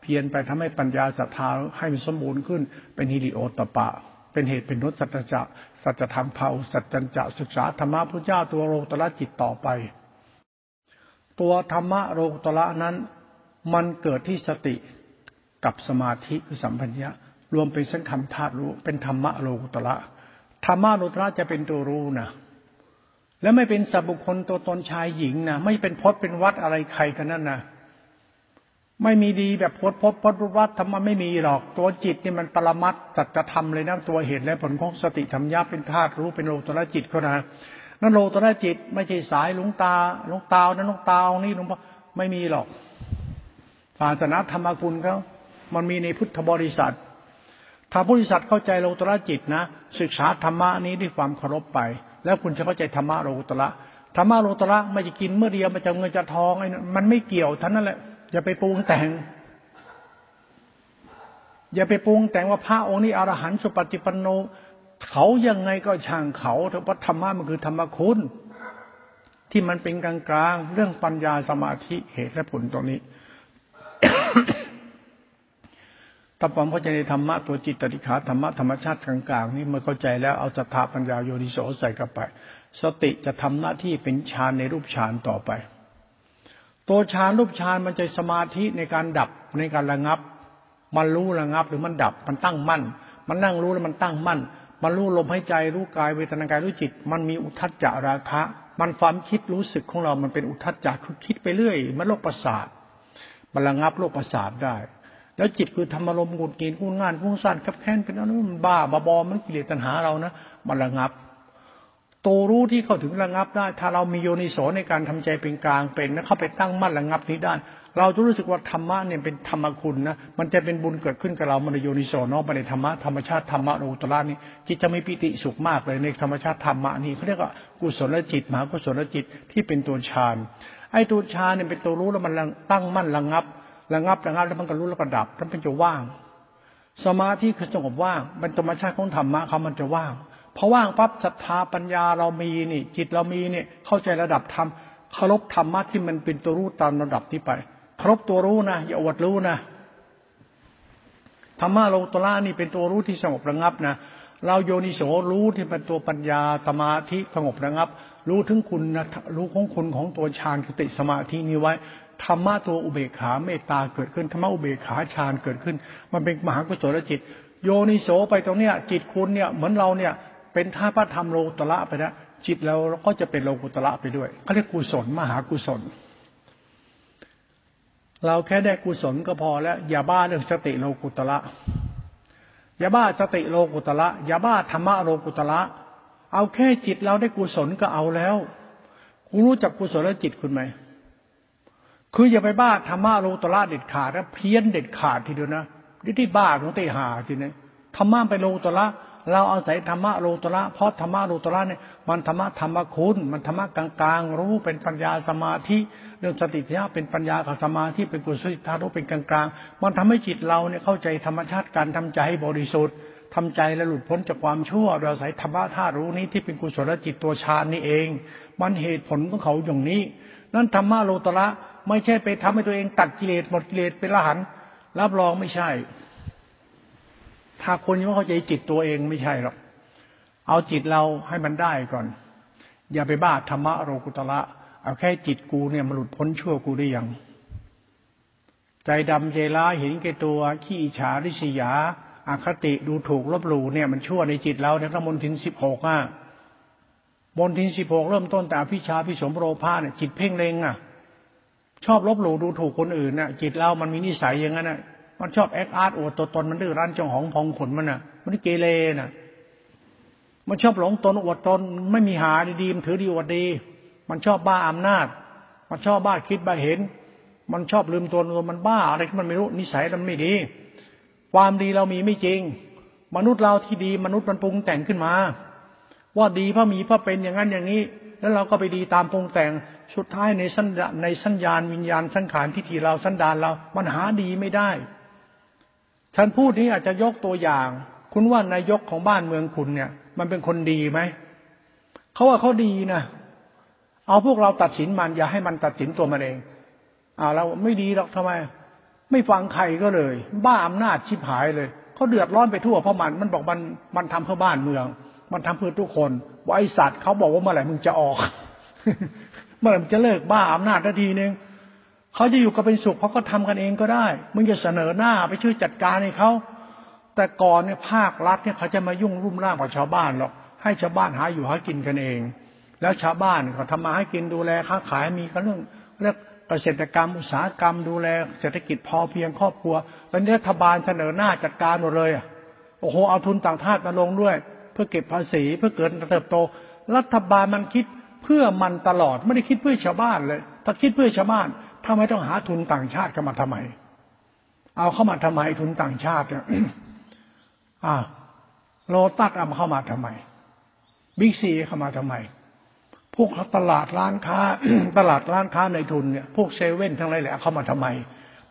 เพียรไปทำให้ปัญญาศรัทธาให้มันสมบูรณ์ขึ้น เป็นฮิริโอตปะ เป็นเหตุเป็นนุสัจจะสัจธรรมเผาสัจจันจะศึกษาธรรมะพระเจ้าตัวโลตระจิตต่อไป ตัวธรรมะโลตระนั้น มันเกิดที่สติกับสมาธิคือสัมพัญญะรวมเป็นสังคมธาตุรู้เป็นธรรมะโลตระธรรมะโลตระจะเป็นตัวรู้นะ แล้วไม่เป็นสัพบุคคลตัวตนชายหญิงนะไม่เป็นพจน์เป็นวัดอะไรใครกันนั่นนะไม่มีดีแบบพดพดพดวัดธรรมะไม่มีหรอกตัวจิตนี่มันปรมัตสัจธรรมเลยนะตัวเหตุและผลของสติธรรมญาเป็นธาตุรู้เป็นโลตระจิตเขานะนั่นโลตระจิต ไม่ใช่สายหลวงตาหลวงตานั้นหลวงตานี่หลวงพ่อไม่มีหรอกศาสนาธรรมคุณเขามันมีในพุทธบริษัทถ้าบริษัทเข้าใจโลตระจิตนะศึกษาธรรมะนี้ด้วยความเคารพไป แล้วคุณจะเข้าใจธรรมะโลตระธรรมะโลตระไม่จะกินเมื่อเดียวมันจะเงินจะทองไอ้มันไม่เกี่ยวท่านนั่นแหละอย่าไปปรุงแต่ง อย่าไปปรุงแต่งว่าพระองค์นี้อรหันต์สุปฏิปันโนเขายังไงก็ช่างเขาแต่ว่าธรรมะมันคือธรรมคุณที่มันเป็นกลางกลางเรื่องปัญญาสมาธิเหตุและผลตรงนี้ ถ้าผมเข้าใจในธรรมะตัวจิตติขาธรรมะธรรมชาติกลางๆนี่เมื่อเข้าใจแล้วเอาจัตถาปัญญาโยนิโสใส่กับไป สติจะทำหน้าที่เป็นฌานในรูปฌานต่อไป ตัวฌานรูปฌานมันจะสมาธิในการดับในการระงับ มันรู้ระงับหรือมันดับมันตั้งมั่น มันนั่งรู้แล้วมันตั้งมั่น มันรู้ลมหายใจรู้กายเวทนากายรู้จิต มันมีอุทัจจาราคะ มันความคิดรู้สึกของเรามันเป็นอุทัจจะคือคิดไปเรื่อย มันโรคประสาทมันระงับโรคประสาทได้ แล้วจิตคือธรรมารมณ์กุดกินกุ้งงานกุ้งสั้นขับแค้นเป็นอะไรมันบ้าบาบอมันกิเลสตัณหาเรานะมันระงับตัวรู้ที่เข้าถึงระงับได้ ถ้าเรามีโยนิโสในการทำใจเป็นกลางเป็นแล้วเข้าไปตั้งมั่นระงับนี้ได้ เราจะรู้สึกว่าธรรมะเนี่ยเป็นธรรมคุณนะมันจะเป็นบุญเกิดขึ้นกับเรามันโยนิโสเนาะในธรรมะธรรมชาติธรรมะโอตระนี่จิตจะมีปิติสุขมากเลยในธรรมชาติธรรมะนี่เขาเรียกว่ากุศลจิตมหากุศลจิตที่เป็นตัวฌานไอ้ตัวฌานเนี่ยเป็นตัวรู้แล้วมันตั้งมั่นระงับ ระงับระงับแล้วมันก็รู้แล้วก็ดับแล้วมันจะว่าง สมาธิคือสงบว่างเป็นธรรมชาติของธรรมะเขามันจะว่างพอว่างปั๊บศรัทธาปัญญาเรามีนี่ จิตเรามีเนี่ยเข้าใจระดับธรรมเคารพธรรมะที่มันเป็นตัวรู้ตามระดับนี้ไปเคารพตัวรู้นะอย่าอวดรู้นะธรรมะโลตระนี่เป็นตัวรู้ที่สงบระงับนะเราโยนิโสรู้ที่เป็นตัวปัญญาสมาธิสงบระงับ รู้ถึงคุณนะรู้ของคุณของตัวฌานคติสมาธินี้ไว้ธรรมะตัวอุเบกขาเมตตาเกิดขึ้นธรรมะอุเบกขาฌานเกิดขึ้น มันเป็นมหากุศลจิต โยนิโสไปตรงเนี้ย จิตคุณเนี่ยเหมือนเราเนี่ย เป็นท่าพระธรรมโลตระไปนะจิตเราก็จะเป็นโลกุตระไปด้วยเขาเรียกกุศล มหากุศล เราแค่ได้กุศลก็พอแล้ว อย่าบ้าเรื่องสติโลกุตระอย่าบ้าสติโลกุตระอย่าบ้าธรรมะโลกุตระ เอาแค่จิตเราได้กุศลก็เอาแล้วคุณรู้จักกุศลจิตคุณไหมคืออย่าไปบ้าธรรมะโลตระเด็ดขาดนะเพี้ยนเด็ดขาดทีเดียวนะนี่ที่บ้าของเตหาทีนี้ธรรมะไปโลตระเราเอาศัยธรรมะโลตระเพราะธรรมะโลตระเนี่ยมันธรรมะธรรมคุณ มันธรรมะกลางๆรู้เป็นปัญญาสมาธิเรื่องสติปัญญาเป็นปัญญากับสมาธิเป็นกุศลธาตุเป็นกลางๆมันทำให้จิตเราเนี่ยเข้าใจธรรมชาติการทำใจให้บริสุทธิ์ ทำใจและหลุดพ้นจากความชั่วโดยอาศัยธรรมะธาตุรู้นี้ที่เป็นกุศลจิตตัวฌานนี่เอง มันเหตุผลของเขาอย่างนี้ นั่นธรรมะโลตระไม่ใช่ไปทำให้ตัวเองตัดกิเลสหมดกิเลสเป็นละหันรับรองไม่ใช่ ถ้าคนยังไม่เข้าใจจิตตัวเองไม่ใช่หรอกเอาจิตเราให้มันได้ก่อน อย่าไปบ้าธรรมะโลกุตระเอาแค่จิตกูเนี่ยมันหลุดพ้นชั่วกูได้ยังใจดำใจร้ายเห็นแก่ตัว ขี้ฉาริษยา อาคติดูถูกลบหลู่เนี่ยมันชั่วในจิตเราเนี่ยพระมนทินสิบหกอะมนทินสิบหกเริ่มต้นแต่พิชาพิสมโรภาเนี่ยจิตเพ่งเลงอะ ชอบลบหลู่ดูถูกคนอื่นน่ะ จิตเรามันมีนิสัยอย่างนั้นน่ะมันชอบแอคอาร์ตอวดตัวตนมันดื้อรั้นจงหองพองขนมันน่ะ มันเกเรน่ะ มันชอบหลงตนอวดตนไม่มีหาดีๆมันถือดีอวดดี มันชอบบ้าอำนาจ มันชอบบ้าคิดบ้าเห็น มันชอบลืมตัวตัวมันบ้าอะไรที่มันไม่รู้นิสัยมันไม่ดี ความดีเรามีไม่จริง มนุษย์เราที่ดีมนุษย์มันปรุงแต่งขึ้นมา ว่าดีเพราะมีเพราะเป็นอย่างนั้นอย่างนี้ แล้วเราก็ไปดีตามปรุงแต่งสุดท้ายในสัญญาในสัญญาณวิญญาณสังขารทิฏฐิเราสันดานเรามันหาดีไม่ได้ ฉันพูดนี้อาจจะยกตัวอย่าง คุณว่านายกของบ้านเมืองคุณเนี่ย มันเป็นคนดีไหมเขาว่าเขาดีนะเอาพวกเราตัดสินมันอย่าให้มันตัดสินตัวมันเองอ่าเราไม่ดีหรอกทำไม ไม่ฟังใครก็เลย บ้าอำนาจชิบหายเลยเขาเดือดร้อนไปทั่วเพราะมันมันบอกมันมันทำเพื่อบ้านเมือง มันทำเพื่อทุกคนบริษัทเขาบอกว่าเมื่อไหร่มึงจะออก เมื่อไหร่มึงจะเลิกบ้าอำนาจทันทีนึงเขาจะอยู่กับเป็นสุขเขาก็ทำกันเองก็ได้ มึงจะเสนอหน้าไปช่วยจัดการให้เขาแต่ก่อนเนี่ยภาครัฐเนี่ยเขาจะมายุ่งรุ่มร่ามกับชาวบ้านหรอกให้ชาวบ้านหาอยู่หากินกันเอง แล้วชาวบ้านเขาทำมาให้กินดูแลค้าขายมีก็เรื่องเรื่อง เกษตรกรรมอุตสาหกรรมดูแลเศรษฐกิจพอเพียงครอบครัวตอนนี้รัฐบาลเสนอหน้าจัดการหมดเลยโอ้โหเอาทุนต่างชาติมาลงด้วย เพื่อเก็บภาษีเพื่อเกิดเติบโต รัฐบาลมันคิดเพื่อมันตลอดไม่ได้คิดเพื่อชาวบ้านเลย ถ้าคิดเพื่อชาวบ้านทำไมต้องหาทุนต่างชาติเข้ามาทำไม เอาเข้ามาทำไมทุนต่างชาติเนี่ยอ่าโลตัสเอามาเข้ามาทำไมบิ๊กซีเข้ามาทำไม พวกตลาดร้านค้า ตลาดร้านค้าในทุนเนี่ยพวกเซเว่นทั้งหลายแหละเข้ามาทำไม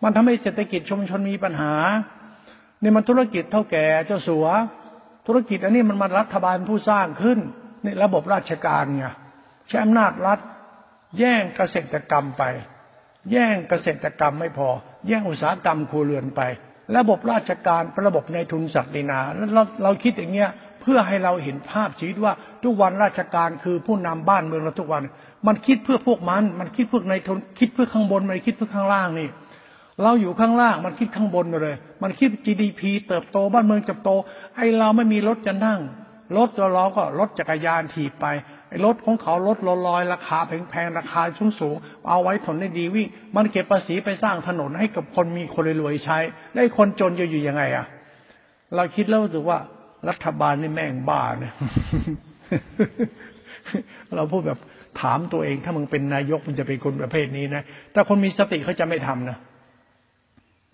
มันทำให้เศรษฐกิจชุมชนมีปัญหาเนี่ยมันธุรกิจเท่าแก่เจ้าสัว ธุรกิจอันนี้มันมารัฐบาลผู้สร้างขึ้นนี่ระบบราชการไงใช้อำนาจรัฐ แย่งเกษตรกรรมไป แย่งเกษตรกรรมไม่พอ แย่งอุตสาหกรรมครัวเรือนไป ระบบราชการเป็นระบบในทุนศักดินาเราเราคิดอย่างเงี้ย เพื่อให้เราเห็นภาพชีวิตว่าทุกวันราชการคือผู้นำบ้านเมืองเราทุกวัน มันคิดเพื่อพวกมัน มันคิดเพื่อในทุนคิดเพื่อข้างบนไม่คิดเพื่อข้างล่างนี่ เราอยู่ข้างล่างมันคิดข้างบนเลย มันคิด GDP เติบโตบ้านเมืองจะโต ไอเราไม่มีรถจะนั่งรถตัวล้อก็รถจักรยานถีบไปไอรถของเขารถลอยราคาแพงๆราคาสูงสูงเอาไว้ทนได้ดีวิ่งมันเก็บภาษีไปสร้างถนนให้กับคนมีคนรวยใช้ ได้คนจนจะอยู่ยังไงอะ เราคิดแล้วรู้สึกว่า รัฐบาลนี่แม่งบ้าเนี่ยเราพูดแบบถามตัวเอง ถ้ามึงเป็นนายกมันจะเป็นคนประเภทนี้นะแต่คนมีสติเขาจะไม่ทำนะ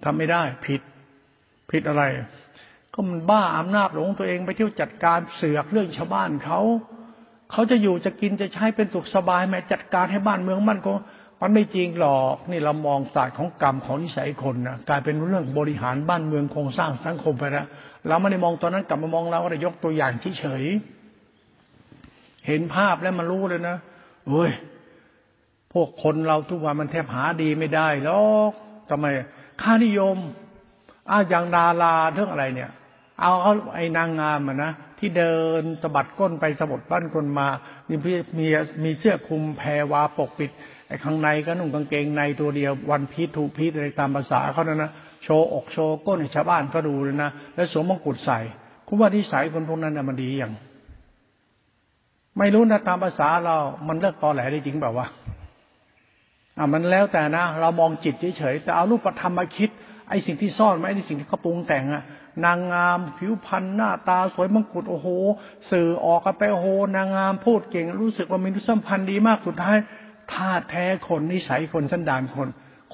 ทำไม่ได้ ผิด ผิดอะไร ก็มันบ้าอำนาจหลงตัวเองไปเที่ยวจัดการเสือกเรื่องชาวบ้านเขาเขาจะอยู่จะกินจะใช้เป็นสุขสบายไหมจัดการให้บ้านเมืองมันคงมันไม่จริงหรอก นี่เรามองศาสตร์ของกรรมของนิสัยคนนะกลายเป็นเรื่องบริหารบ้านเมืองโครงสร้างสังคมไปแล้ว เราไม่ได้มองตอนนั้นกลับมามองเราก็ได้ยกตัวอย่างเฉยเห็นภาพแล้วมันรู้เลยนะเฮ้ยพวกคนเราทุกวันมันแทบหาดีไม่ได้หรอกทำไมค่านิยมอาอย่างดาราเรื่องอะไรเนี่ย เอาเขาไอ้นางงามอะนะที่เดินสะบัดก้นไปสะบัดบ้านคนมามีมีมีเสื้อคลุมแพรวาปกปิดไอ้ข้างในก็นุ่งกางเกงในตัวเดียว one piece two piece อะไรตามภาษาเขานะนะ โชว์อกโชว์ก้นให้ชาวบ้านก็ดูเลยนะแล้วสวมมงกุฎใส่คุณว่านิสัยคนพวกนั้นนะมันดีอย่างไม่รู้นะตามภาษาเรา มันเลิกตอแหลได้จริงแบบว่า อ่ามันแล้วแต่นะ เรามองจิตเฉยๆแต่เอารูปธรรมมาคิด ไอ้สิ่งที่ซ่อนไว้ในสิ่งที่เขาปรุงแต่งอะนางงามผิวพรรณหน้าตาสวยมงกุฎโอ้โห สื่อออกกันไปโอ้โหนางงามพูดเก่ง รู้สึกว่ามีนุสัมพันธ์ดีมากสุดท้ายท่าแท้คนนิสัยคนสันดานคน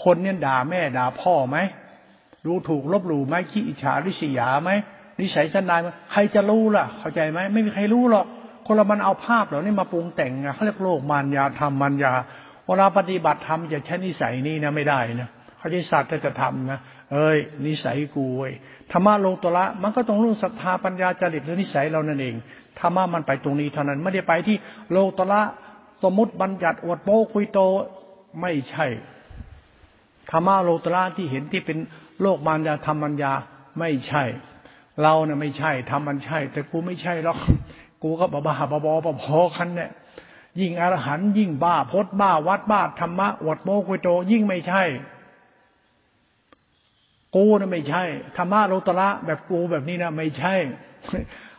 คนเนี่ยด่าแม่ด่าพ่อไหม ดูถูกลบหลู่ไหมขี้อิจฉาริษยาไหมนิสัยสันดานใครจะรู้ล่ะ เข้าใจไหมไม่มีใครรู้หรอก คนเรามันเอาภาพเหล่านี้มาปรุงแต่งเขาเรียกโลกมารยาธรรมมารยาเวลาปฏิบัติธรรมอย่าใช้นิสัยนี้นะไม่ได้นะเขาใช้ศาสตร์จะทำนะเอ้ย นิสัยกูเว้ยธรรมะโลตระมันก็ต้องรู้ศรัทธาปัญญาจริตหรือนิสัยเรานั่นเองธรรมะมันไปตรงนี้เท่านั้นไม่ได้ไปที่โลตระสมมติบัญญัติอวดโป้คุยโตไม่ใช่ธรรมะโลตระที่เห็นที่เป็น โลกมารยาธรรมมัญญาไม่ใช่ เราเนี่ยไม่ใช่ทำมันใช่ แต่กูไม่ใช่หรอกกูก็บ้าบ้าบอบพอคันเนี่ยยิ่งอรหันยิ่งบ้าพดบ้า วัดบ้าธรรมะอวดโมกุยโต ยิ่งไม่ใช่ กูนะไม่ใช่ธรรมะโลตระแบบกูแบบนี้นะไม่ใช่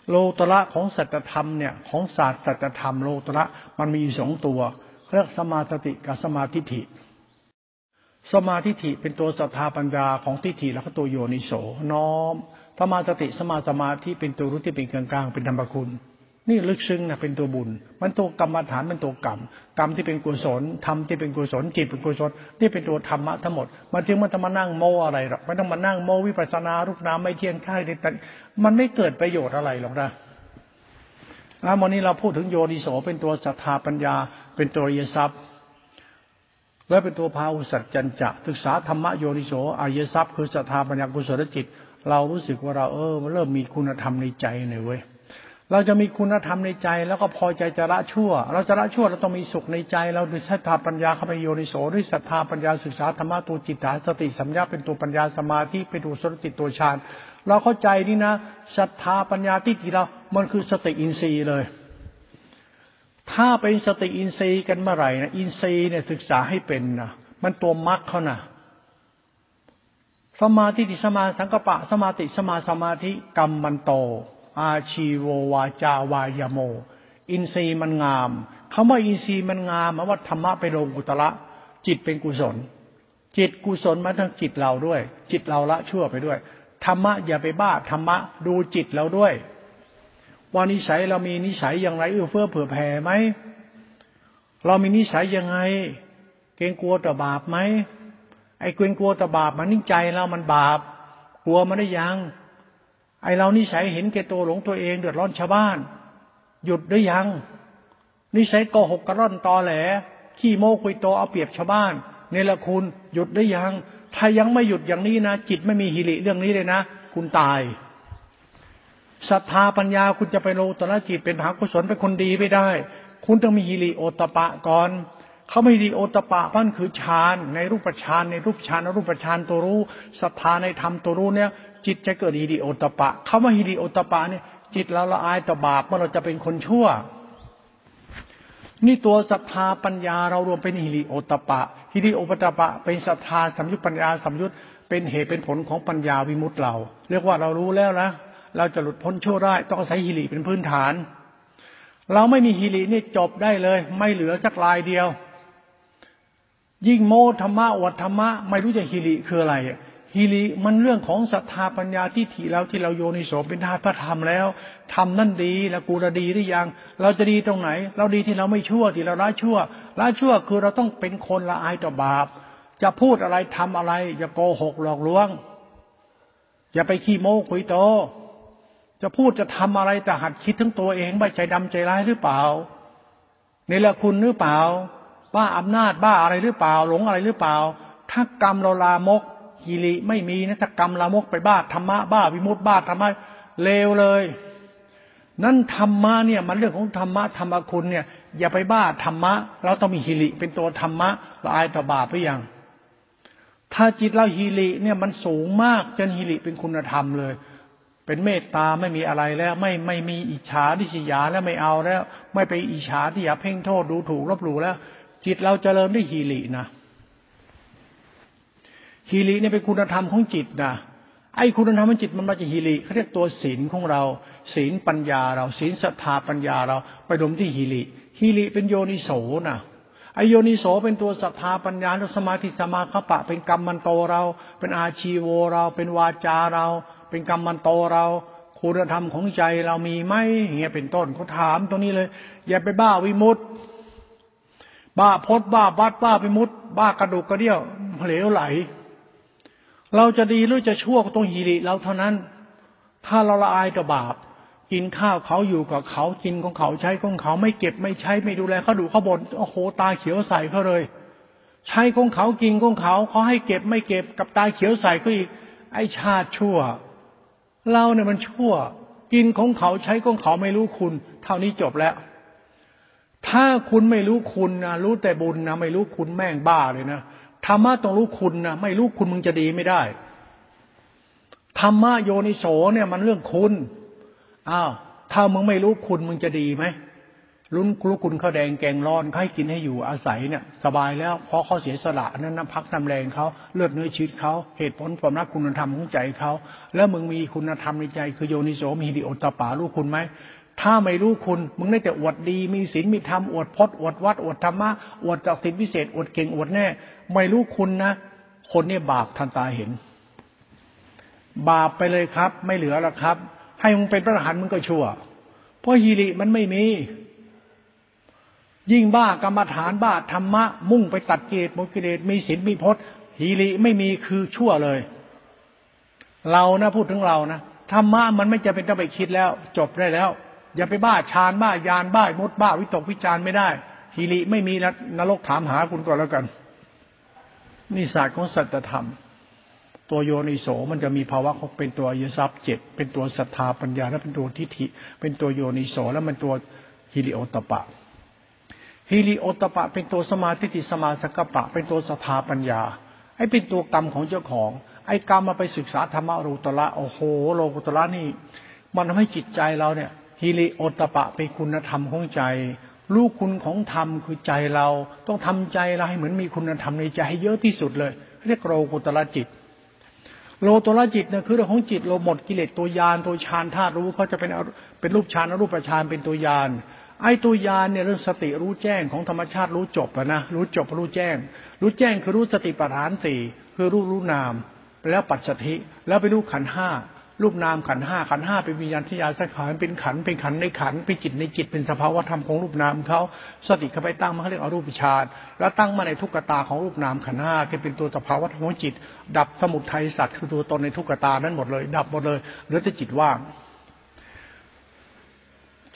โลตระของสัจธรรมเนี่ย ของศาสตร์สัจธรรมโลตระมันมีสองตัวเรียกสมาสติกับสมาธิฐิ สมาธิฐิเป็นตัวศรัทธาปัญญาของทิฏฐิแล้วก็ตัวโยนิโสน้อมสมาสติสมาสมาธิเป็นตัวรู้ที่เป็นกลางๆเป็นธรรมคุณ นี่ลึกซึ้งนะเป็นตัวบุญ มันตัวกรรมฐานเป็นตัวกรรม กรรมที่เป็นกุศลธรรมที่เป็นกุศลจิตเป็นกุศลนี่เป็นตัวธรรมะทั้งหมด มันจึงมันต้องมานั่งโมอะไรหรอกไม่ต้องมานั่งโมวิปัสสนารูปนามไม่เที่ยงค่ายแต่มันไม่เกิดประโยชน์อะไรหรอกนะแล้ววันนี้เราพูดถึงโยนิโสเป็นตัวศรัทธาปัญญา เป็นตัวเยทรัพย์ และเป็นตัวพาหุสัจจันจะศึกษาธรรมโยนิโสอายทรัพย์คือศรัทธาปัญญากุศลจิต เรารู้สึกว่าเราเออเริ่มมีคุณธรรมในใจหน่อยเว้ยเราจะมีคุณธรรมในใจ แล้วก็พอใจจะละชั่ว เราจะละชั่วเราต้องมีสุขในใจ เราด้วยศรัทธาปัญญาเข้าไปโยนิโสด้วยศรัทธาปัญญาศึกษาธรรมะตัวจิตตาสติสัมยาเป็นตัวปัญญาสมาธิเป็นตัวสติตัวฌานเราเข้าใจนี่นะศรัทธาปัญญาที่ที่เรามันคือสติอินทรีย์เลย ถ้าเป็นสติอินทรีย์กันเมื่อไหร่นะอินทรีย์เนี่ยศึกษาให้เป็นนะมันตัวมรรคเขานะสมาธิสมาสังกปะ สมาติสมาสมาธิกรรมมันโต อาชีโววาจาวายโม อินทรีย์มันงามคำว่าอินทรีย์มันงามหมายว่าธรรมะไปลงกุตละจิตเป็นกุศล จิตกุศลมาทั้งจิตเราด้วย จิตเราละชั่วไปด้วยธรรมะอย่าไปบ้าธรรมะดูจิตเราด้วย ว่านิสัยเรามีนิสัยอย่างไรเอื้อเฟื้อเผื่อแผ่ไหมเรามีนิสัยยังไง เกรงกลัวต่อบาปไหมไอ้เกรงกลัวต่อบาปมันนิ่งใจเรามันบาป กลัวมันได้ยังไอเรานิสัยเห็นแก่ตัวหลงตัวเองเดือดร้อนชาวบ้าน หยุดได้ยัง นิสัยโกหกกระร่อนตอแหล ขี้โม้คุยโตเอาเปรียบชาวบ้านเนรคุณหยุดได้ยัง ถ้ายังไม่หยุดอย่างนี้นะจิตไม่มีฮิริเรื่องนี้เลยนะ คุณตาย ศรัทธาปัญญาคุณจะไปโลตระจิตเป็นหากุศลเป็นคนดีไม่ได้ คุณต้องมีฮิริโอตปะก่อนเขาไม่ดีโอตปะพันคือฌานในรูปฌานในรูปฌานในรูปฌานตัวรู้ศรัทธาในธรรมตัวรู้เนี่ย จิตจะเกิดฮิริโอตปะคำว่าฮิริโอตปะเนี่ย จิตเราละอายต่อบาปเมื่อเราจะเป็นคนชั่ว นี่ตัวศรัทธาปัญญาเรารวมเป็นฮิริโอตปะฮิริโอปตปะ เป็นศรัทธาสัมยุตปัญญาสัมยุตเป็นเหตุเป็นผลของปัญญาวิมุตต์เรา เรียกว่าเรารู้แล้วนะ เราจะหลุดพ้นชั่วได้ต้องอาศัยฮิริเป็นพื้นฐาน เราไม่มีฮิรินี่จบได้เลย ไม่เหลือสักลายเดียว ยิ่งโมธรรมะอวดธรรมะไม่รู้จะฮิริคืออะไรฮิริมันเรื่องของศรัทธาปัญญาที่ถีแล้วที่เราโยนิโสเป็นธาตุพระธรรมแล้วทำนั่นดีแล้วกูระดีหรือยัง เราจะดีตรงไหน เราดีที่เราไม่ชั่วที่เราละชั่วละชั่วคือเราต้องเป็นคนละอายต่อบาป จะพูดอะไรทำอะไร อย่าโกหกหลอกลวง อย่าไปขี้โม้คุยโต จะพูดจะทำอะไรแต่หัดคิดทั้งตัวเองไม่ใจดำใจร้ายหรือเปล่าในละคุณหรือเปล่า บ้าอำนาจบ้าอะไรหรือเปล่า หลงอะไรหรือเปล่า ถ้ากรรมเราลามกกิริไม่มีนะถ้ากรรมละมกไปบ้าธรรมะบ้าวิมุตบ้าธรรมะเลวเลย นั่นธรรมะเนี่ย มันเรื่องของธรรมะธรรมคุณเนี่ย อย่าไปบ้าธรรมะ เราต้องมีฮิริเป็นตัวธรรมะละอายต่อบาปไปยังถ้าจิตเราฮิริเนี่ยมันสูงมากจนฮิริเป็นคุณธรรมเลย เป็นเมตตาไม่มีอะไรแล้ว ไม่ไม่มีอิจฉาดิษยาแล้วไม่เอาแล้ว ไม่ไปอิจฉาที่อยาเพ่งโทษดูถูกลบหลู่แล้ว จิตเราจเจริญด้วยฮิรินะฮีริเนี่ยเป็นคุณธรรมของจิตนะไอ้คุณธรรมของจิตมันมาจากฮีริเขาเรียกตัวศีลของเรา ศีลปัญญาเราศีลศรัทธาปัญญาเราไปรวมที่ฮีริฮีริเป็นโยนิโสนะไอโยนิโสเป็นตัวศรัทธาปัญญาสมาธิสมาคปะ เป็นกรรมมันโตเรา เป็นอาชีโวเรา เป็นวาจาเราเป็นกรรมมันโตเราคุณธรรมของใจเรามีไหมเงี้ยเป็นต้นเขาถามตรงนี้เลย อย่าไปบ้าวิมุตต์บ้าพดบ้าบัดบ้าวิมุตต์บ้ากระดูกกระเดี่ยวเหลวไหล เราจะดีหรือจะชั่วก็ต้องฮิริเราเท่านั้น ถ้าเราละอายต่อบาป กินข้าวเขาอยู่กับเขากินของเขาใช้ของเขาไม่เก็บไม่ใช้ไม่ดูแลเขาดูเขาบน่นโอ้โหตาเขียวใส่เขาเลย ใช้ของเขากินของเขาเขาให้เก็บไม่เก็บกับตาเขียวใส่ก็อีกไอชาติชั่ว เราเนี่ยมันชั่ว กินของเขาใช้ของเขาไม่รู้คุณ เท่านี้จบแล้ว ถ้าคุณไม่รู้คุณนะรู้แต่บุญนะไม่รู้คุณแม่งบ้าเลยนะธรรมะต้องรู้คุณนะไม่รู้คุณมึงจะดีไม่ได้ธรรมะโยนิโสเนี่ยมันเรื่องคุณอ้าวถ้ามึงไม่รู้คุณมึงจะดีไหม รุ้นรู้คุณข้าวแดงแกงร้อนให้กินให้อยู่อาศัยเนี่ย สบายแล้วเพราะเขาเสียสละนั้นน้ำพักน้ำแรงเขาเลือดเนื้อชีวิตเขาเหตุผลความรักคุณธรรมของใจเขาแล้วมึงมีคุณธรรมในใจ คือโยนิโสมีดิโอตปารู้คุณไหมถ้าไม่รู้คุณ มึงได้แต่อวดดีมีศีลมีธรรมอวดพจน์อวดวัดอวดธรรมะอวดจากสินพิเศษอวดเก่งอวดแน่ ไม่รู้คุณนะคนนี่บาปทันตาเห็น บาปไปเลยครับ ไม่เหลือแล้วครับ ให้มึงเป็นพระอรหันต์มึงก็ชั่ว เพราะฮีริมันไม่มี ยิ่งบ้ากรรมฐานบ้าธรรมะ มุ่งไปตัดเกตมุกิเลสมีศีลมีพจน์ฮีริไม่มีคือชั่วเลย เรานะพูดถึงเรานะธรรมะมันไม่จะเป็นต้องไปคิดแล้ว จบได้แล้ว อย่าไปบ้าฌานบ้ายานบ้ามดบ้าวิตกวิจารไม่ได้ฮิริไม่มีนรกถามหาคุณก่อนแล้วกันนี่ศาสตร์ของสัจธรรม ตัวโยนิโสมันจะมีภาวะเขาเป็นตัวยศัพท์เจ็ดเป็นตัวศรัทธาปัญญาและเป็นตัวทิฏฐิ เป็นตัวโยนิโสแล้วมันตัวฮิริโอตปะ ฮิริโอตปะเป็นตัวสมาธิสมาสกปะ เป็นตัวศรัทธาปัญญาไอ้เป็นตัวกรรมของเจ้าของ ไอ้กรรมมาไปศึกษาธรรมรูตระโอ้โหโลกุตระนี่ มันทำให้จิตใจเราเนี่ยฮิริโอตปะเป็นคุณธรรมของใจ ลูกคุณของธรรมคือใจเราต้องทำใจเราให้เหมือนมีคุณธรรมในใจให้เยอะที่สุดเลย เรียกโลกุตระจิต โลตระจิตเนี่ยคือเรื่องของจิตเราหมดกิเลสตัวยานตัวฌานธาตุรู้เขาจะเป็นเป็นรูปฌานรูปประฌานเป็นตัวยาน ไอ้ตัวยานเนี่ยเรื่องสติรู้แจ้งของธรรมชาติรู้จบนะรู้จบรู้แจ้ง รู้แจ้งคือรู้สติปัฏฐานสี่คือรู้รู้นาม แล้วปัจจทิแล้วไปรู้ขันห้ารูปนามขันห้าขันห้าเป็นวิญญาณที่ยาสังขารเป็นขันเป็นขันในขันเป็นจิตในจิตเป็นสภาวะธรรมของรูปนามเขาสติเข้าไปตั้งมาเขาเรียกอรูปฌานแล้วตั้งมาในทุกตาของรูปนามขันห้าที่เป็นตัวสภาวะธรรมของจิต ดับสมุทัยสัตว์คือตัวตนในทุกตานั้นหมดเลย ดับหมดเลยเหลือแต่จิตว่าง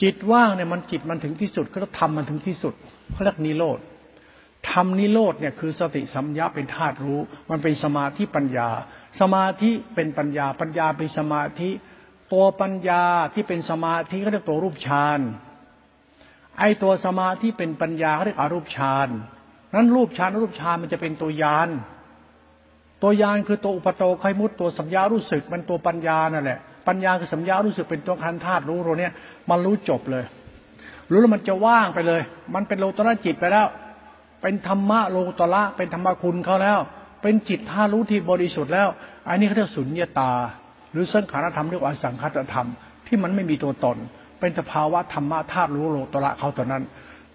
จิตว่างเนี่ยมันจิตมันถึงที่สุดก็ต้องทำมันถึงที่สุดเขาเรียกนิโรธทำนิโรธเนี่ยคือสติสัมยาเป็นธาตุรู้ มันเป็นสมาธิปัญญา สมาธิเป็นปัญญา ปัญญาเป็นสมาธิ ตัวปัญญาที่เป็นสมาธิเขาเรียกตัวรูปฌานไอตัวสมาธิเป็นปัญญาเขาเรียกอรูปฌานนั้นรูปฌานรูปฌานมันจะเป็นตัวยาน ตัวยานคือตัวอุปโตไขมุตตัวสัญญารู้สึกมันตัวปัญญานั่นแหละ ปัญญาคือสัญญารู้สึกเป็นตัวคันธาตุรู้ตัวเนี้ยมันรู้จบเลย รู้แล้วมันจะว่างไปเลย มันเป็นโลตระจิตไปแล้ว เป็นธรรมะโลตระเป็นธรรมคุณเขาแล้ว เป็นจิตท่ารู้ที่บริสุทธิ์แล้วอันนี้เขาเรียกสุญญตา หรือสังขารธรรมเรียกว่าสังคตธรรม ที่มันไม่มีตัวตน เป็นสภาวะธรรมะธาตุรู้โลตระเขาตอนนั้น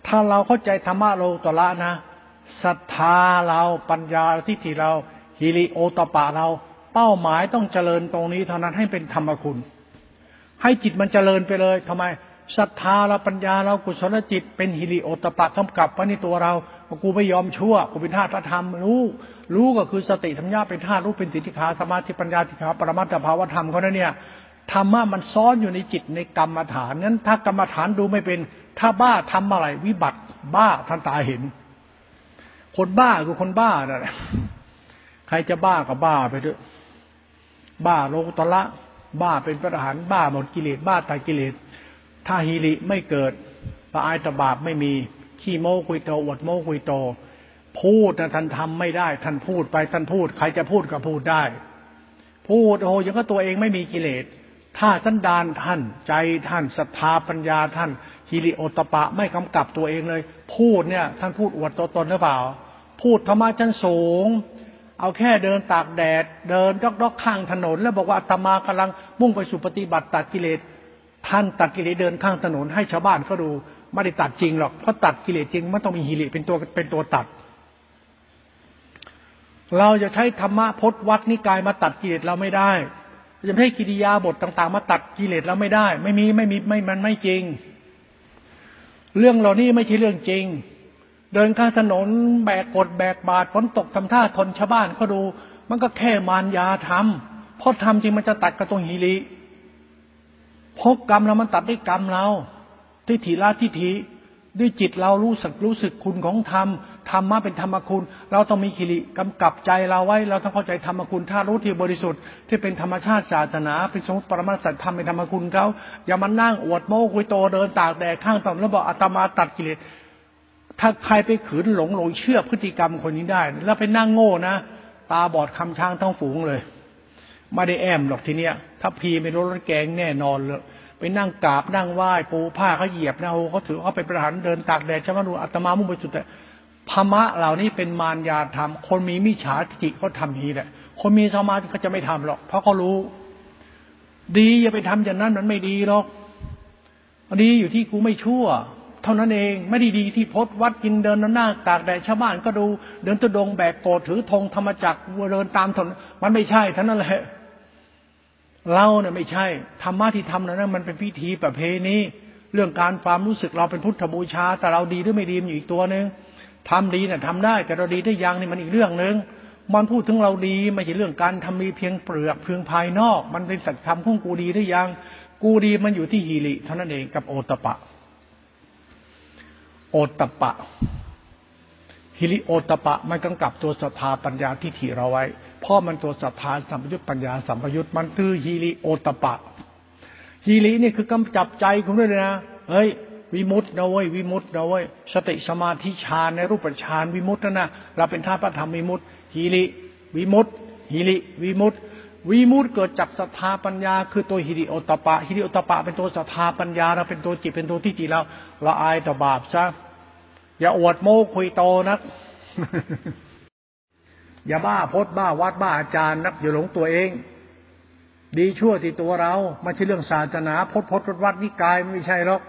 ถ้าเราเข้าใจธรรมะโลตระนะศรัทธาเราปัญญาทิฏฐิเราฮิริโอตปะเรา เป้าหมายต้องเจริญตรงนี้เท่านั้นให้เป็นธรรมคุณ ให้จิตมันเจริญไปเลยทำไมศรัทธาเราปัญญาเรากุศลจิต เป็นฮิริโอตปะกำกับไว้ในตัวเรากูไม่ยอมชั่วกูเป็นธาตุพระธรรมรู้ รู้ก็คือสติธรรมญาเป็นธาตุรู้เป็นสิทธิขาสมาธิปัญญาติขาปรมัตถภาวธรรมเขาเนี่ยธรรมะมันซ้อนอยู่ในจิตในกรรมฐานนั้นถ้ากรรมฐานดูไม่เป็น ถ้าบ้าทำอะไร วิบัติบ้าท่านตาเห็น คนบ้าคือคนบ้านั่นแหละใครจะบ้าก็บ้าไปเถอะ บ้าโลกุตละ บ้าเป็นพระอรหันต์บ้าหมดกิเลสบ้าตายกิเลสถ้าฮิริไม่เกิดปะอายตบาปไม่มี ขี้โม้คุยโตอวดโม้คุยโต พูดนะท่านทำไม่ได้ ท่านพูดไปท่านพูด ใครจะพูดก็พูดได้ พูดโอ้ยังก็ตัวเองไม่มีกิเลส ถ้าสันดานท่าน ใจท่านศรัทธาปัญญาท่านฮิริโอตปะไม่กำกับตัวเองเลย พูดเนี่ย ท่านพูดอวดตัวตนหรือเปล่า พูดธรรมะชั้นสูง เอาแค่เดินตากแดด เดินดอกดอกข้างถนน แล้วบอกว่าธรรมากำลังมุ่งไปสู่ปฏิบัติตัดกิเลส ท่านตัดกิเลสเดินข้างถนนให้ชาวบ้านเขาดูไม่ได้ตัดจริงหรอกเพราะตัดกิเลสจริงมันต้องมีฮิริเป็นตัวเป็นตัวตัด เราจะใช้ธรรมะพจนวัดนิกายมาตัดกิเลสเราไม่ได้จะไม่ให้กิริยาบทต่าง ๆ มาตัดกิเลสเราไม่ได้ ไม่มีไม่มีไม่มันไม่จริง เรื่องเหล่านี้ไม่ใช่เรื่องจริง เดินข้างถนนแบกกดแบกบาดฝนตกทำท่าทนชาวบ้านเขาดู มันก็แค่มารยาทำเพราะทำจริงมันจะตัดกับตรงหิริพกกรรมแล้วมันตัดได้กรรมเราทิฏฐิละทิฏฐิด้วยจิตเรารู้สึกรู้สึกคุณของธรรมธรรมะเป็นธรรมคุณ เราต้องมีขิริกำกับใจเราไว้ เราต้องเข้าใจธรรมคุณถ้ารู้ที่บริสุทธิ์ที่เป็นธรรมชาติศาสนาเป็นสมมติปรมาสัตธรรมเป็นธรรมคุณเขาอย่ามานั่งอวดโม้คุยโตเดินตากแดดข้างต่ำแล้วบอกอาตมาตัดกิเลส ถ้าใครไปขืนหลงหลงเชื่อพฤติกรรมคนนี้ได้ แล้วไปนั่งโง่นะ ตาบอดคำช้างทั้งฝูงเลย ไม่ได้แอมหรอกทีเนี้ย ถ้าพีไม่รู้รถแกงแน่นอนเลยไปนั่งกราบนั่งไหว้ปูผ้าเขาเหยียบนะโอ้เขาถือเขาไปประหารเดินตากแดดชาวบ้านอัตมามุ่งไปจุดแต่ธรรมะเหล่านี้เป็นมารยาธรรม คนมีมิจฉาทิฏฐิเขาทำนี้แหละ คนมีสมาธิเขาจะไม่ทำหรอก เพราะเขารู้ ดีอย่าไปทำอย่างนั้นมันไม่ดีหรอกดีอยู่ที่กูไม่ชั่ว เท่านั้นเองไม่ได้ดีที่พดวัดกินเดินหน้าตากแดดชาวบ้านก็ดู เดินตุดงแบกโกดถือธงธรรมจักรเดินตามถนนมันไม่ใช่ท่านั้นแหละเราเนี่ยไม่ใช่ธรรมะที่ทำนั้นมันเป็นพิธีประเพณีเรื่องการความรู้สึกเราเป็นพุทธบูชา แต่เราดีหรือไม่ดีมันอยู่อีกตัวหนึ่งทำดีเนี่ยทำได้แต่เราดีได้ยังนี่มันอีกเรื่องหนึ่งมันพูดถึงเราดีไม่ใช่เรื่องการทำมีเพียงเปลือกเพียงภายนอก มันเป็นสัจธรรมของกูดีได้ยัง กูดีมันอยู่ที่ฮีริเท่านั้นเองกับโอตปะ โอตปะฮิริโอตปะมันกำกับตัวศรัทธาปัญญาที่ถีเราไว้พ่อมันตัวศรัทธาสัมปยุตปัญญาสัมปยุตมันคือฮีริโอตปะฮีรินี่คือกำจับใจคุณด้วยนะเฮ้ยวิมุตต์นะเว้ยวิมุตต์นะเว้ยสติสมาธิฌานในรูปฌานวิมุตต์นะนะเราเป็นท่าพระธรรมวิมุตต์ฮีริวิมุตต์ฮีริวิมุตต์วิมุตต์เกิดจากศรัทธาปัญญา คือตัวฮิริโอตปะฮิริโอตปะเป็นตัวศรัทธาปัญญาเราเป็นตัวจิตเป็นตัวที่จิตเราละอายต่อบาปซะ อย่าอวดโม้คุยโตนัก อย่าบ้าพดบ้าวัดบ้าอาจารย์นัก อย่าหลงตัวเอง ดีชั่วที่ตัวเราไม่ใช่เรื่องศาสนาพดพดวัดนิกายไม่ใช่หรอก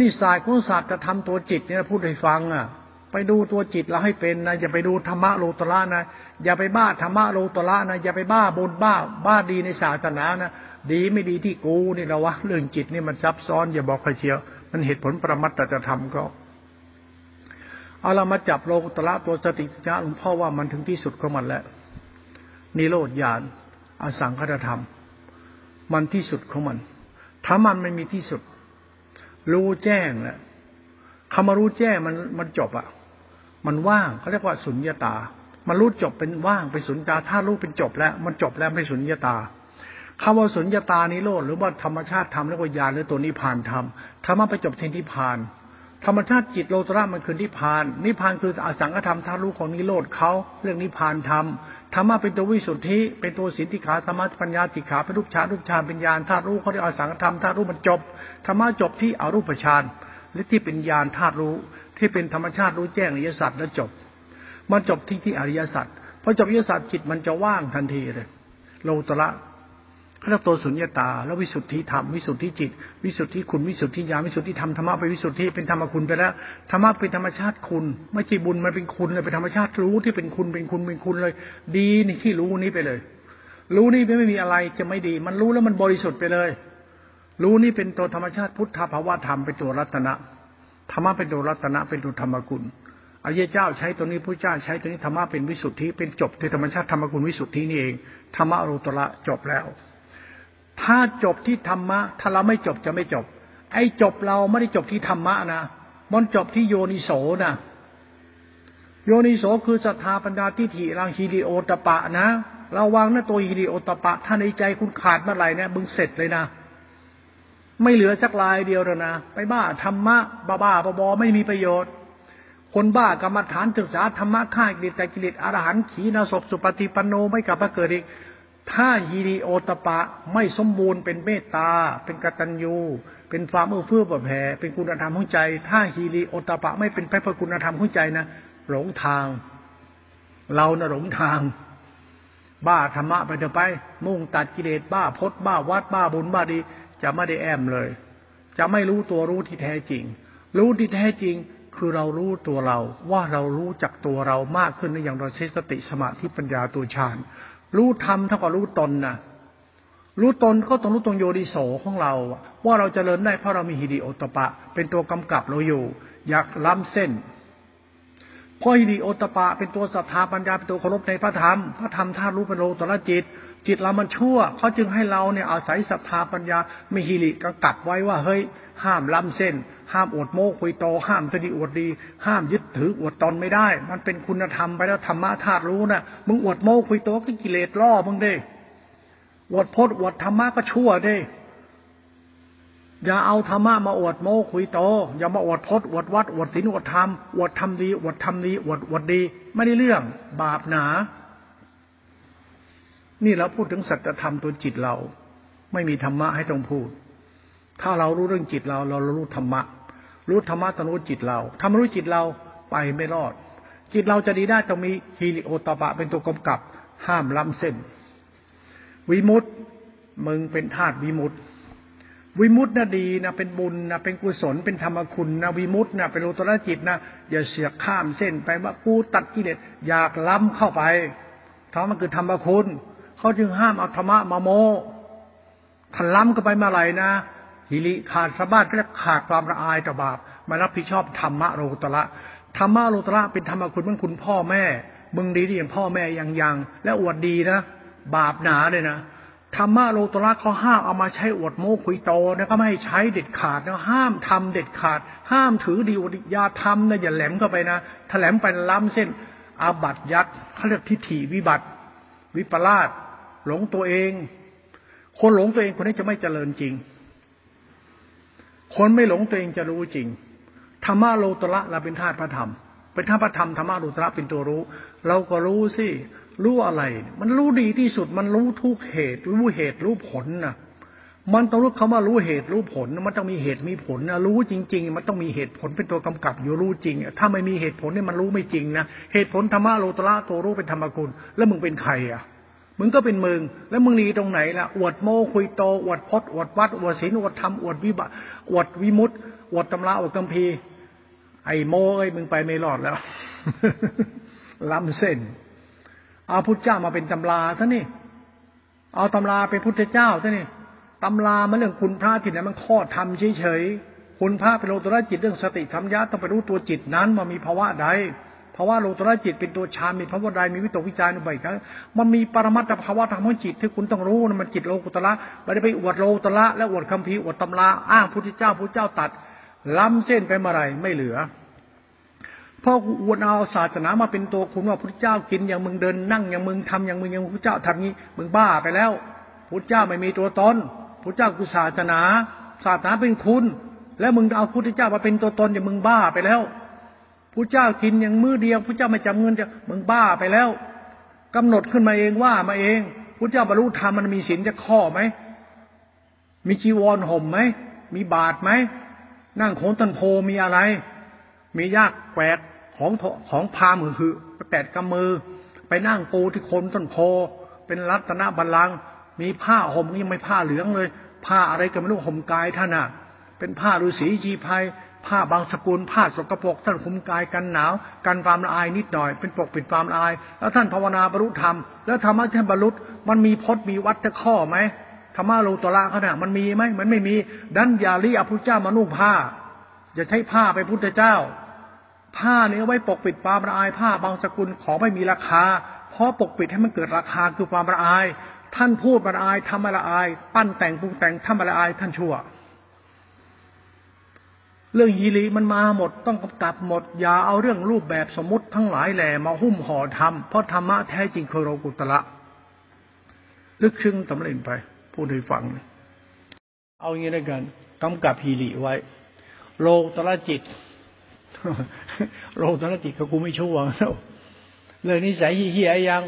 นี่ศาสตร์ของศาสตร์จะทำตัวจิตเนี่ยพูดให้ฟังอะ ไปดูตัวจิตเราให้เป็นนะอย่าไปดูธรรมะโลตระนะอย่าไปบ้าธรรมะโลตระนะอย่าไปบ้าบุญบ้า บ้าดีในศาสนานะดีไม่ดีที่กูนี่เราวะเรื่องจิตนี่มันซับซ้อนอย่าบอกใครเชียว มันเหตุผลประมัตจะทำก็ เอาเรามาจับโลกุตระตัวสติสัญญาหลวงพ่อว่ามันถึงที่สุดของมันแล้วนิโรธญาณอสังคตธรรม มันที่สุดของมัน ถ้ามันไม่มีที่สุด รู้แจ้งแล้วคำว่ารู้แจ้งมันมันจบอะมันว่างเขาเรียกว่าสุญญาตา มันรู้จบเป็นว่างเป็นสุญญาถ้ารู้เป็นจบแล้ว มันจบแล้วไม่สุญญาตาคำว่าสุญญาตานิโรธหรือว่าธรรมชาติธรรมเรียกว่าญาณหรือตัวนิพพานธรรมธรรมะไปจบที่นิพพาน ธรรมชาติจิตโลตระมันคือนิพพาน นิพพานคืออสังขธรรมทารู้ของนิโรธเขาเรื่องนิพพานธรรมธรรมะเป็นตัววิสุทธิเป็นตัวสิทธิขาธรรมะปัญญาติขาเป็นรูปฌานรูปฌานเป็นญาณธาตุรู้เขาเรียกอสังขธรรมธาตุรู้มันจบธรรมะจบที่อรูปฌานหรือที่เป็นญาณธาตุรู้ ที่เป็นธรรมชาติรู้แจ้งอริยสัจแล้วจบ มันจบที่ที่อริยสัจพอจบอริยสัจจิตมันจะว่างทันทีเลยโลตระ เขาเรียกตัวสุญญาตา แล้ววิสุทธิธรรมวิสุทธิจิต วิสุทธิคุณวิสุทธิญาณวิสุทธิธรรมธรรมะไปวิสุทธิเป็นธรรมคุณไปแล้วธรรมะเป็นธรรมชาติคุณ ไม่ใช่บุญมันเป็นคุณเลยเป็นธรรมชาติรู้ที่เป็นคุณเป็นคุณเป็นคุณเลย ดีนี่ที่รู้นี้ไปเลย รู้นี่ไม่มีอะไรจะไม่ดี มันรู้แล้วมันบริสุทธิ์ไปเลย รู้นี่เป็นตัวธรรมชาติพุทธภาวะธรรมเป็นตัวรัตนะธรรมะเป็นตัวรัตนะเป็นตัวธรรมคุณอริยเจ้าใช้ตัวนี้พระเจ้าใช้ตัวนี้ธรรมะเป็นวิสุทธิเป็นจบที่ธรรมชาติธรรมคุณวิสุทธินี่เองธรรมะโรตระจบแล้ว ถ้าจบที่ธรรมะ ถ้าเราไม่จบจะไม่จบ ไอ้จบเราไม่ได้จบที่ธรรมะนะมันจบที่โยนิโสนะโยนิโสคือศรัทธาปัญญาทิฏฐิรังฮิริโอตปะนะเราวางนะตัวฮิริโอตปะ ถ้าในใจคุณขาดเมื่อไหร่เนี่ยมึงเสร็จเลยนะไม่เหลือสักลายเดียวแล้วนะไปบ้าธรรมะบ้าบ้าบอไม่มีประโยชน์ คนบ้ากรรมฐานศึกษาธรรมะฆ่ากิเลสแต่กิเลสอรหันต์ขีนาศพสุปฏิปันโนไม่กลับมาเกิดอีก ถ้าฮีริโอตปะไม่สมบูรณ์เป็นเมตตา เป็นกตัญญู เป็นความเอื้อเฟื้อเผื่อแผ่เป็นคุณธรรมของใจ ถ้าฮีริโอตปะไม่เป็นพระคุณธรรมของใจนะหลงทาง เรานะหลงทาง บ้าธรรมะไปเถอะไป มุ่งตัดกิเลสบ้าพดบ้าวัดบ้าบุญบ้าดี จะไม่ได้แอมเลย จะไม่รู้ตัวรู้ที่แท้จริง รู้ที่แท้จริงคือเรารู้ตัวเราว่าเรารู้จักตัวเรามากขึ้นในอย่างเราใช้สติสมาธิปัญญาตัวฌาน รู้ธรรมเท่ากับรู้ตนนะรู้ตนก็ต้องรู้ตรงโยดิโสของเรา ว่าเราจเจริญได้เพราะเรามีฮิริโอตปะ เป็นตัวกำกับเราอยู่ อยากล้ำเส้นเพราะฮิริโอตปะ เป็นตัวศรัทธาปัญญาเป็นตัวเคารพในพระธรรม พระธรรมธาตุรู้เป็นโลตระจิต จิตเรามันชั่วเขาจึงให้เราเนี่ยอาศัยศรัทธาปัญญาไม่ฮิริก็กัดไว้ว่า เฮ้ย ห้ามล้ำเส้น ห้ามอดโม้คุยโต ห้ามสติอวดดี ห้ามยึดถืออวดตนไม่ได้ มันเป็นคุณธรรมไปแล้วธรรมะธาตุรู้นะมึงอวดโม้คุยโตก็กิเลสล่อมึงเด้อวดพจน์อวดธรรมะก็ชั่วเด้อย่าเอาธรรมะมาอวดโม้คุยโต อย่ามาอวดพจน์อวดวัดอวดศีลอวดธรรมอวดธรรมดีอวดธรรมดีอวดอวดดี ไม่ได้เรื่องบาปหนา นี่เราพูดถึงสัจธรรมตัวจิตเรา ไม่มีธรรมะให้ต้องพูด ถ้าเรารู้เรื่องจิตเรา เรารู้ธรรมะ รู้ธรรมะต้องรู้จิตเราทำรู้จิตเราไปไม่รอด จิตเราจะดีได้ต้องมีฮีริโอตปะเป็นตัวกำกับ ห้ามล้ำเส้น วิมุตต์มึงเป็นธาตุวิมุตต์วิมุตต์นะดีนะเป็นบุญนะเป็นกุศลเป็นธรรมคุณนะวิมุตต์นะเป็นโลตระจิตนะอย่าเสียข้ามเส้นไปว่ากูตัดกิเลสอยากล้ำเข้าไปธรรมะคือธรรมคุณ เขาจึงห้ามเอาธรรมะมาโมถ้าล้ำเข้าไปเมื่อไหร่นะฮิริขาดสะบัดและขาดความละอายต่อบาปมารับผิดชอบธรรมะโลตระธรรมะโลตระเป็นธรรมคุณเมื่อคุณพ่อแม่ มึงดีที่อย่างพ่อแม่ยังยังและอวดดีนะบาปหนาเลยนะธรรมะโลตระเขาห้ามเอามาใช้อวดโม้คุยโตนะก็ไม่ให้ใช้เด็ดขาดนะห้ามทำเด็ดขาด ห้ามถือดีอยาทำนะอย่าแหลมเข้าไปนะถ้าแหลมไปล้ำเส้นอาบัตยัดเขาเรียกทิฏฐิวิบัติ วิปลาส หลงตัวเอง คนหลงตัวเองคนนี้จะไม่เจริญจริง คนไม่หลงตัวเองจะรู้จริงธรรมะโลตระเราเป็นธาตุพระธรรม เป็นธาตุพระธรรมธรรมะโลตระเป็นตัวรู้ เราก็รู้สิ รู้อะไร มันรู้ดีที่สุด มันรู้ทุกเหตุ รู้เหตุรู้ผลนะมันต้องรู้คำว่ารู้เหตุรู้ผล มันต้องมีเหตุมีผลนะรู้จริง ๆ มันต้องมีเหตุผลเป็นตัวกำกับอยู่รู้จริง ถ้าไม่มีเหตุผลเนี่ยมันรู้ไม่จริงนะ เหตุผลธรรมะโลตระตัวรู้เป็นธรรมกุลแล้วมึงเป็นใครอะ มึงก็เป็นมึง แล้วมึงหนีตรงไหนล่ะ อวดโมคุยโต อวดพจน์อวดวัด อวดศีล อวดธรรม อวดวิบัติอวดวิมุตติอวดตำรา อวดกัมพี ไอ้โมเอ้ย มึงไปไม่รอดแล้ว ล้ำเส้น เอาพุทธเจ้ามาเป็นตำราซะนี่ เอาตำราเป็นพุทธเจ้าซะนี่ ตำรามันเรื่องคุณพระที่ไหนมันข้อทำเฉยๆ คุณพระเป็นโลตระจิตเรื่องสติธรรมญาต้องไปรู้ตัวจิตนั้นว่ามีภาวะใด ภาวะโลตระจิตเป็นตัวฌานมีภาวะใดมีวิตกวิจารณ์บ่อยครั้งมันมีปรมัตถภาวะธรรมจิตที่คุณต้องรู้นะมันจิตโลกุตระไม่ได้ไปอวดโลตระและอวดคัมภีอวดตำราอ้างพุทธเจ้าพุทธเจ้าตัด ล้ำเส้นไปเมื่อไรไม่เหลือพราะอวดเอาศาสนามาเป็นตัวคุณว่าพระเจ้ากินอย่างมึงเดินนั่งอย่างมึงทำอย่างมึงอย่างพระเจ้าทำงี้มึงบ้าไปแล้วพระเจ้าไม่มีตัวตนพระเจ้าคือศาสนา ศาสนาเป็นคุณ แล้วมึงเอาพุทธเจ้ามาเป็นตัวตนอย่างมึงบ้าไปแล้ว พระเจ้ากินอย่างมือเดียวพระเจ้าไม่จำเงินจะมึงบ้าไปแล้วกำหนดขึ้นมาเองว่ามาเองพระเจ้าบรรลุธรรมมันมีศีลจะข้อไหมมีจีวรห่มไหมมีบาทไหมนั่งโขนต้นโพมีอะไร มียากแกวกของของพามือคือแปดกำมือ ไปนั่งปูที่โคนต้นโพ เป็นรัตนบัลลังก์มีผ้าห่มยังไม่ผ้าเหลืองเลย ผ้าอะไรก็ไม่รู้ห่มกายท่านอะ เป็นผ้าฤาษีจีภัย ผ้าบางสกุลผ้าสกปรกท่านคุมกายกันหนาว กันความละอายนิดหน่อย เป็นปกปิดความละอาย แล้วท่านภาวนาบรรลุธรรมแล้วธรรมะท่านบรรลุมันมีพจน์มีวัดจะข้อไหมธรรมะโลตระขนาดมันมีไหมมันไม่มีดันยาลีอภุเจ้ามานุ่งผ้าอย่าใช้ผ้าไปพุทธเจ้า ผ้านี้ไว้ปกปิดความละอายผ้าบางสกุลของไม่มีราคา เพราะปกปิดให้มันเกิดราคาคือความละอาย ท่านพูดละอายทำละอาย ปั้นแต่งปรุงแต่งทำละอายท่านชั่ว เรื่องฮีรีมันมาหมดต้องกำกับหมด อย่าเอาเรื่องรูปแบบสมมติทั้งหลายแหล่มาหุ้มห่อทำเพราะธรรมะแท้จริงคือโลกุตละลึกซึ้งสำเร็จไปพูดให้ฟัง เอาอย่างนี้ด้วยกันกำกับฮีรีไว้ โลตระจิต โลตนติเขากูไม่ชั่วแล้วเลยนิสัยเฮียยัง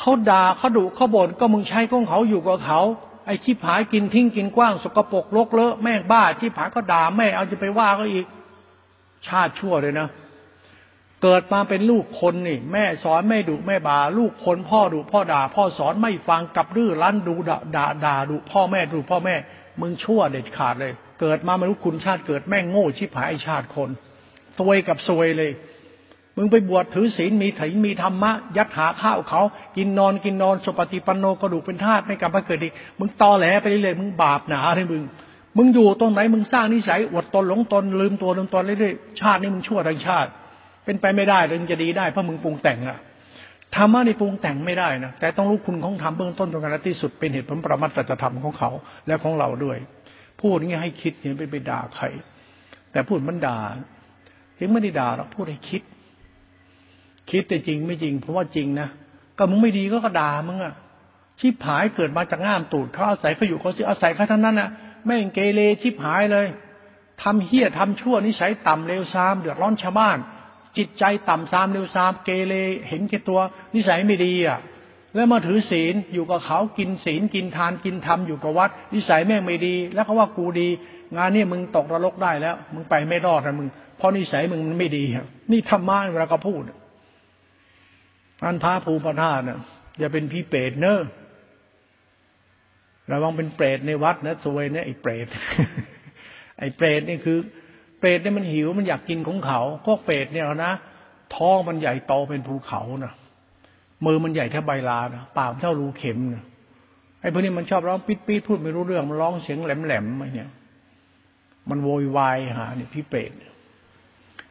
เขาด่าเขาดุเขาบ่นก็มึงใช้ของเขาอยู่กับเขา ไอ้ชิบหายกินทิ้งกินกว้าง สกปรกลกเลอะแม่งบ้าชิบหายก็ด่าแม่เอาจะไปว่าก็อีก ชาติชั่วเลยนะ เกิดมาเป็นลูกคนนี่ แม่สอนแม่ดุแม่บาลูกคนพ่อดุพ่อด่า พ่อสอนไม่ฟังกับดื้อรั้นดูด่าด่าด่าดุพ่อแม่ดุพ่อแม่ มึงชั่วเด็ดขาดเลย เกิดมาไม่รู้คุณชาติเกิดแม่งโง่ชิบหายไอชาติคนซวยกับซวยเลย มึงไปบวชถือศีลมีถีมีธรรมะ ยัดหาข้าวเขา กินนอนกินนอนสุปฏิปันโนกระดูกเป็นธาตุไม่กลับมาเกิดอีก มึงตอแหลไปเรื่อยๆมึงบาปหนาเลยมึง มึงอยู่ตรงไหนมึงสร้างนิสัยอดตนหลงตนลืมตัวลืมตนเรื่อยๆชาตินี้มึงชั่วทั้งชาติ เป็นไปไม่ได้เลยมันจะดีได้เพราะมึงปรุงแต่งอะธรรมะในปรุงแต่งไม่ได้นะแต่ต้องรู้คุณของธรรมเบื้องต้นตรงกันที่สุดเป็นเหตุผลประมัตตธรรมของเขาและของเราด้วย พูดงี้ให้คิดอย่าไปไปด่าใครแต่พูดมันด่ายังไม่ได้ด่าหรอกพูดให้คิด คิดแต่จริงไม่จริง เพราะว่าจริงนะก็มึงไม่ดีก็กระดามึงอะชิบหายเกิดมาจากง่ามตูดเขาอาศัยเขาอยู่เขาสิอาศัยเขาทั้งนั้นนะแม่งเกเรชิบหายเลยทำเฮี้ยทำชั่วนิสัยต่ำเลวซามเดือดร้อนชาวบ้าน จิตใจต่ำซามเลวซามเกเรเห็นแก่ตัวนิสัยไม่ดีอะแล้วมาถือศีลอยู่กับเขากินศีลกินทานกินธรรมอยู่กับวัดนิสัยแม่งไม่ดี แล้วเขาว่ากูดี งานนี้มึงตกนรกได้แล้ว มึงไปไม่รอดนะมึงเพราะนิสัยมึงมันไม่ดีนี่ธรรมะเวลาก็พูด อันพระภูมิธาตุน่ะอย่าเป็นพี่เปรตเนอะระวังเป็นเปรตในวัดนะสวยเนี่ยไอ้เปรตไอ้เปรตนี่คือ เปรตเนี่ยมันหิวมันอยากกินของเขาพวกเปรตเนี่ยนะท้องมันใหญ่โตเป็นภูเขานะมือมันใหญ่เท่าใบลานะปากเท่ารูเข็มนะไอ้พวกนี้มันชอบร้องปิดปิดพูดไม่รู้เรื่องมันร้องเสียงแหลมแหลมอะไรเนี่ย มันโวยวายหาเนี่ยพี่เปรต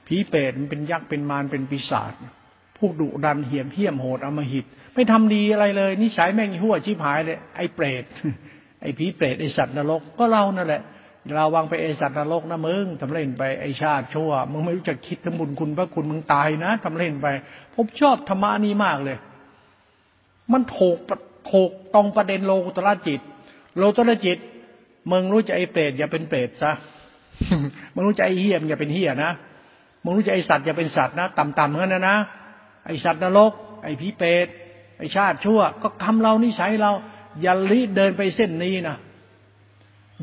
ผีเปรตมันเป็นยักษ์เป็นมารเป็นปีศาจ ผู้ดุดันเหี้ยมเหี้ยมโหดอมหิต ไม่ทำดีอะไรเลย นิสัยแม่งหัวชิบหายเลยไอ้เปรตไอ้ผีเปรตไอ้สัตว์นรกก็เรานั่นแหละเราวางไปไอ้สัตว์นรกนะมึงทำเล่นไปไอ้ชาติชั่วมึงไม่รู้จักคิดทำบุญคุณพระคุณมึงตายนะทำเล่นไปผมชอบธรรมะนี้มากเลย มันถูกถกตรงประเด็นโลกุตระจิต โลกุตระจิตมึงรู้จักไอ้เปรตอย่าเป็นเปรตซะมึงรู้จักไอ้เหี้ยมอย่าเป็นเหี้ยนะมึงรู้จักไอ้สัตว์อย่าเป็นสัตว์นะ ต่ำๆเหมือนกันนะ ไอสัตว์นรก ไอผีเปรตไอชาติชั่ว ก็ทำเรานิสัยเรา อย่าลิเดินไปเส้นนี้นะ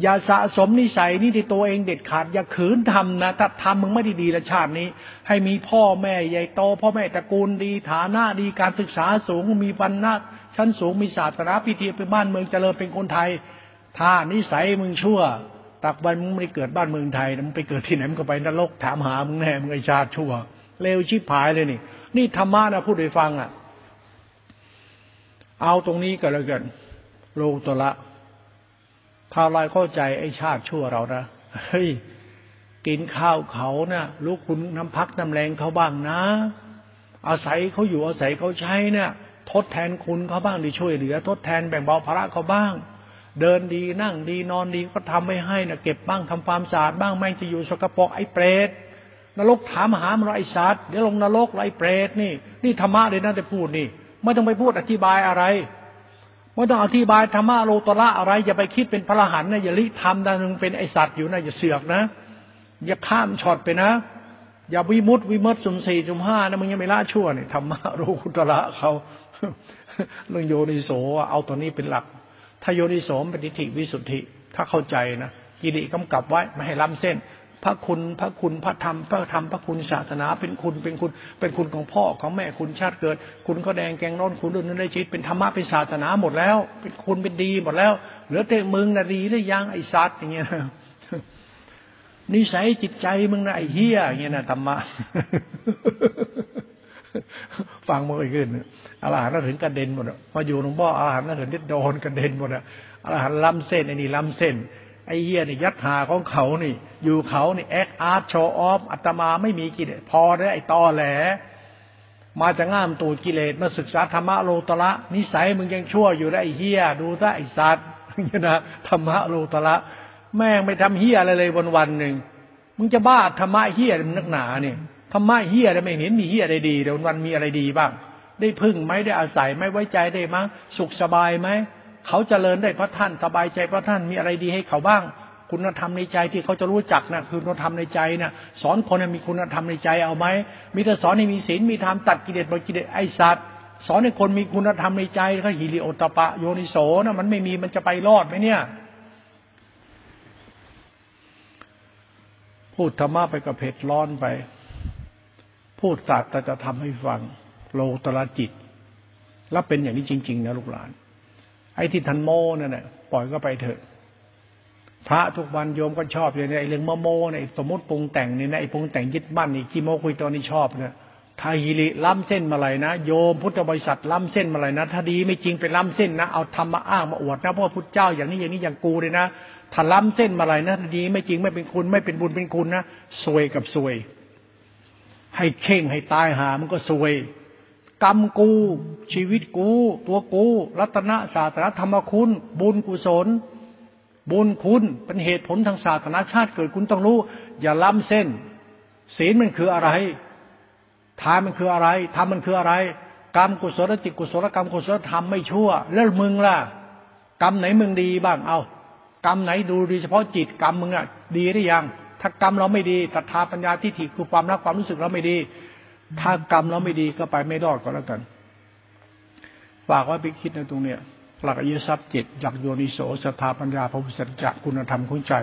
อย่าสะสมนิสัยนี่ที่ตัวเองเด็ดขาด อย่าขืนทำนะถ้าทำมึงไม่ด้ดีละชาตินี้ ให้มีพ่อแม่ใหญ่โต พ่อแม่ตระกูลดีฐานะดีการศึกษาสูงมีปัญญาชั้นสูงมีศาสนาพิธีเป็นบ้านเมืองเจริญเป็นคนไทย ถ้านิสัยมึงชั่วตักวันมึงไม่ได้เกิดบ้านเมืองไทยมึงไปเกิดที่ไหนมึงก็ไปนรกถามหามึงแน่มึงไอชาติชั่วเลวชิบหายเลยนี่ นี่ธรรมะนะพูดให้ฟังอะ เอาตรงนี้ก็แล้วกันโลตละถ้าเราเข้าใจไอ้ชาติชั่วเรานะเฮ้ยกินข้าวเขานะ่ะลูกคุณน้ำพักน้ำแรงเขาบ้างนะ อาศัยเขาอยู่อาศัยเขาใช้เนี่ยทดแทนคุณเขาบ้างดีช่วยเหลือ ทดแทนแบ่งเบาภาระเขาบ้าง เดินดีนั่งดีนอนดีก็ทำไม่ให้นะเก็บบ้างทำความสะอาดบ้างแม่จะอยู่สกปรกไอ้เปรต นรกถามหามันไอสัตว์เดี๋ยวลงนรกไรเปรตนี่ นี่ธรรมะเลยนะจะพูดนี่ ไม่ต้องไปพูดอธิบายอะไร ไม่ต้องอธิบายธรรมะโลตระอะไร อย่าไปคิดเป็นพระหันนะอย่าลิทำดังเป็นไอสัตว์อยู่นะอย่าเสือกนะ อย่าข้ามช็อตไปนะ อย่าวิมุตวิมุตสุมสี่สุมห้านะมึงยังไม่ละชั่วเนี่ยธรรมะโลตระเขาเรื่องโยนิโสเอาตัวนี้เป็นหลัก ถ้าโยนิโสเป็นทิฏฐิวิสุทธิ ถ้าเข้าใจนะกิริกำกับไว้ไม่ให้ล้ำเส้น พระคุณพระคุณพระธรรมพระธรรมพระคุณศาสนาเป็นคุณเป็นคุณเป็นคุณของพ่อของแม่คุณชาติเกิด คุณก็แดงแกงร้อนคุณรุ่นนั้นได้ชีวิตเป็นธรรมะเป็นศาสนาหมดแล้ว เป็นคุณเป็นดีหมดแล้ว เหลือแต่มึงนะดีหรือยังไอ้สัตว์อย่างเงี้ยนิสัยจิตใจมึงนะไอ้เฮียอย่างเงี้ยนะธรรมะฟังมาอีกขึ้นอาหารน่าถึงกระเด็นหมดพออยู่หลวงพ่ออาหารน่าถึงที่โดนกระเด็นหมดอะอาหารล้ำเส้นไอ้นี่ล้ำเส้น ไอ้เฮียนี่ยัดหาของเขานี่ อยู่เขานี่แอคอาร์ตโชว์ออฟอัตมาไม่มีกิเลสพอได้ไอ้ตอแหล มาจะง่ามตูดกิเลสมาศึกษาธรรมะโลตระ นิสัยมึงยังชั่วอยู่ได้ไอ้เฮียดูซะไอ้สัตว์นี่นะธรรมะโลตระ แม่งไม่ทำเฮียอะไรเลยวันวันหนึ่งมึงจะบ้าธรรมะเฮียมันนักหนาเนี่ยธรรมะเฮียแล้วไม่เห็นมีเฮียอะไรดีเดี๋ยววันมีอะไรดีบ้าง ได้พึ่งไหมได้อาศัยไหมไว้ใจได้มั้งสุขสบายไหม เขาเจริญได้เพราะท่านสบายใจเพราะท่านมีอะไรดีให้เขาบ้าง คุณธรรมในใจที่เขาจะรู้จักนะคือคุณธรรมในใจนะสอนคนมีคุณธรรมในใจเอาไหมมีแต่สอนให้มีศีลมีธรรมตัดกิเลสบกิเลสไอสัตว์สอนให้คนมีคุณธรรมในใจเขาหิริโอตปะโยนิโสนะมันไม่มีมันจะไปรอดไหมเนี่ย พูดธรรมะไปกับเผ็ดร้อนไป พูดศาสตร์แต่จะทำให้ฟัง โลตระจิต แล้วเป็นอย่างนี้จริง ๆ นะลูกหลาน ไอ้ที่ทันโมนั่นแหละปล่อยก็ไปเถอะ พระทุกวันโยมก็ชอบอย่างนี้ไอ้เรื่องโมโมเนี่ยสมมติปรุงแต่งนี่นะไอ้ปรุงแต่งยึดมั่นนี่กิโมคุยตัวนี้ชอบเนี่ยถ้าฮิริล้ำเส้นมาเลยนะโยมพุทธบริษัทล้ำเส้นมาเลยนะถ้าดีไม่จริงไปล้ำเส้นนะเอาธรรมมาอ้างมาอวดนะเพราะพุทธเจ้าอย่างนี้อย่างนี้อย่างกูเลยนะถ้าล้ำเส้นมาเลยนะถ้าดีไม่จริงไม่เป็นคุณไม่เป็นบุญเป็นคุณนะซวยกับซวย ให้เข่งให้ตายหามันก็ซวย กรรมกู ชีวิตกู ตัวกู รัตนศาสนาธรรมคุณ บุญกุศล บุญคุณเป็นเหตุผลทางศาสนาชาติเกิดคุณต้องรู้ อย่าล้ำเส้น ศีลมันคืออะไรทานมันคืออะไรทำมันคืออะไร กรรมกุศลจิตกุศลกรรมกุศลธรรมไม่ชั่ว แล้วมึงล่ะ กรรมไหนมึงดีบ้างเอากรรมไหนดูดีเฉพาะจิตกรรมมึงอะดีหรือยัง ถ้ากรรมเราไม่ดีศรัทธาปัญญาทิฏฐิคือความรักความรู้สึกเราไม่ดี ถ้ากรรมเราไม่ดีก็ไปไม่รอดก็แล้วกัน ฝากไว้ไปคิดในตรงเนี้ยหลักอริยทรัพย์เจ็ดหลักโยนิโสศรัทธาปัญญาพระพุทธจักคุณธรรมคุณใจ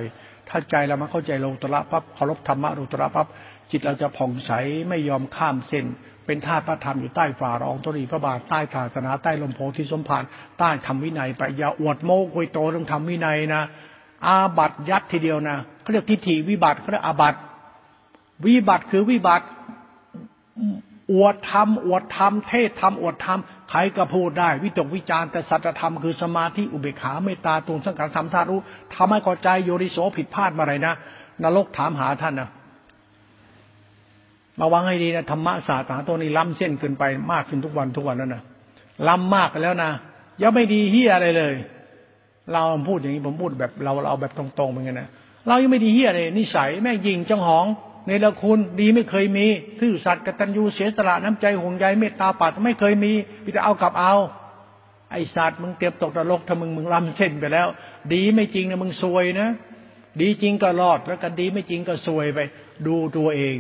ถ้าใจเรามาเข้าใจโลตระปั๊บเคารพธรรมะโลตระปั๊บจิตเราจะผ่องใสไม่ยอมข้ามเส้น เป็นธาตุพระธรรมอยู่ใต้ฝ่ารองตรีพระบาทใต้ศาสนาใต้ลมโพธิสมภารใต้ธรรมวินัยไปอย่าอวดโม้คุยโตเรื่องธรรมวินัยนะ อาบัตยัดทีเดียวนะเขาเรียกทิฏฐิวิบัติเขาเรียกอาบัตวิบัติคือวิบัติ อวดธรรมอวดธรรมเทศธรรมอวดธรรมใครก็พูดได้ วิตกวิจารแต่สัจธรรมคือสมาธิอุเบกขาเมตตาตูนสังขารธรรมธาตุรู้ทำให้เข้าใจโยริโสผิดพลาดมาไรนะนรกถามหาท่านนะมาวังให้ดีนะธรรมะศาสตร์ตัวนี้ล้ำเส้นเกินไปมากขึ้นทุกวันทุกวันแล้วนะล้ำมากแล้วนะยังไม่ดีเฮียอะไรเลย เราพูดอย่างนี้ผมพูดแบบเราเราแบบตรงๆเหมือนกันนะเรายังไม่ดีเฮียเลยนิสัยแม่ยิงจังหอง ในละคุณดีไม่เคยมีซื่อสัตย์กตัญญูเสียสละน้ำใจห่วงใยเมตตาปัดไม่เคยมีพี่จะเอากับเอา ไอสัตว์มึงเตรียมตกนรกถ้ามึงมึงล้ำเส้นไปแล้ว ดีไม่จริงนะมึงซวยนะ ดีจริงก็รอดแล้วกันดีไม่จริงก็ซวยไป ดูตัวเอง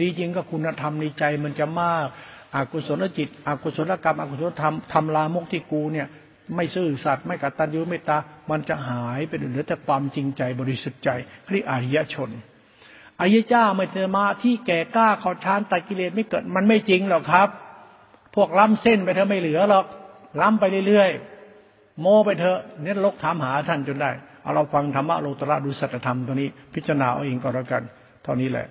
ดีจริงก็คุณธรรมในใจมันจะมากอกุศลจิตอกุศลกรรมอกุศลธรรมทำลามกที่กูเนี่ย ไม่ซื่อสัตย์ไม่กตัญญูเมตตา มันจะหายไปเหลือแต่ความจริงใจบริสุทธิ์ใจเรียกอริยชน อายเจ้าไม่เจอมาที่แก่กล้าเขาชานตัดกิเลสไม่เกิดมันไม่จริงหรอกครับ พวกล้ำเส้นไปเธอไม่เหลือหรอกล้ำไปเรื่อยๆโมไปเถอะเนี่ยลกถามหาท่านจนได้เอาเราฟังธรรมะโลตระดูสัจธรรมตัวนี้ พิจารณาเอาเองก็แล้วกัน เท่านี้แหละ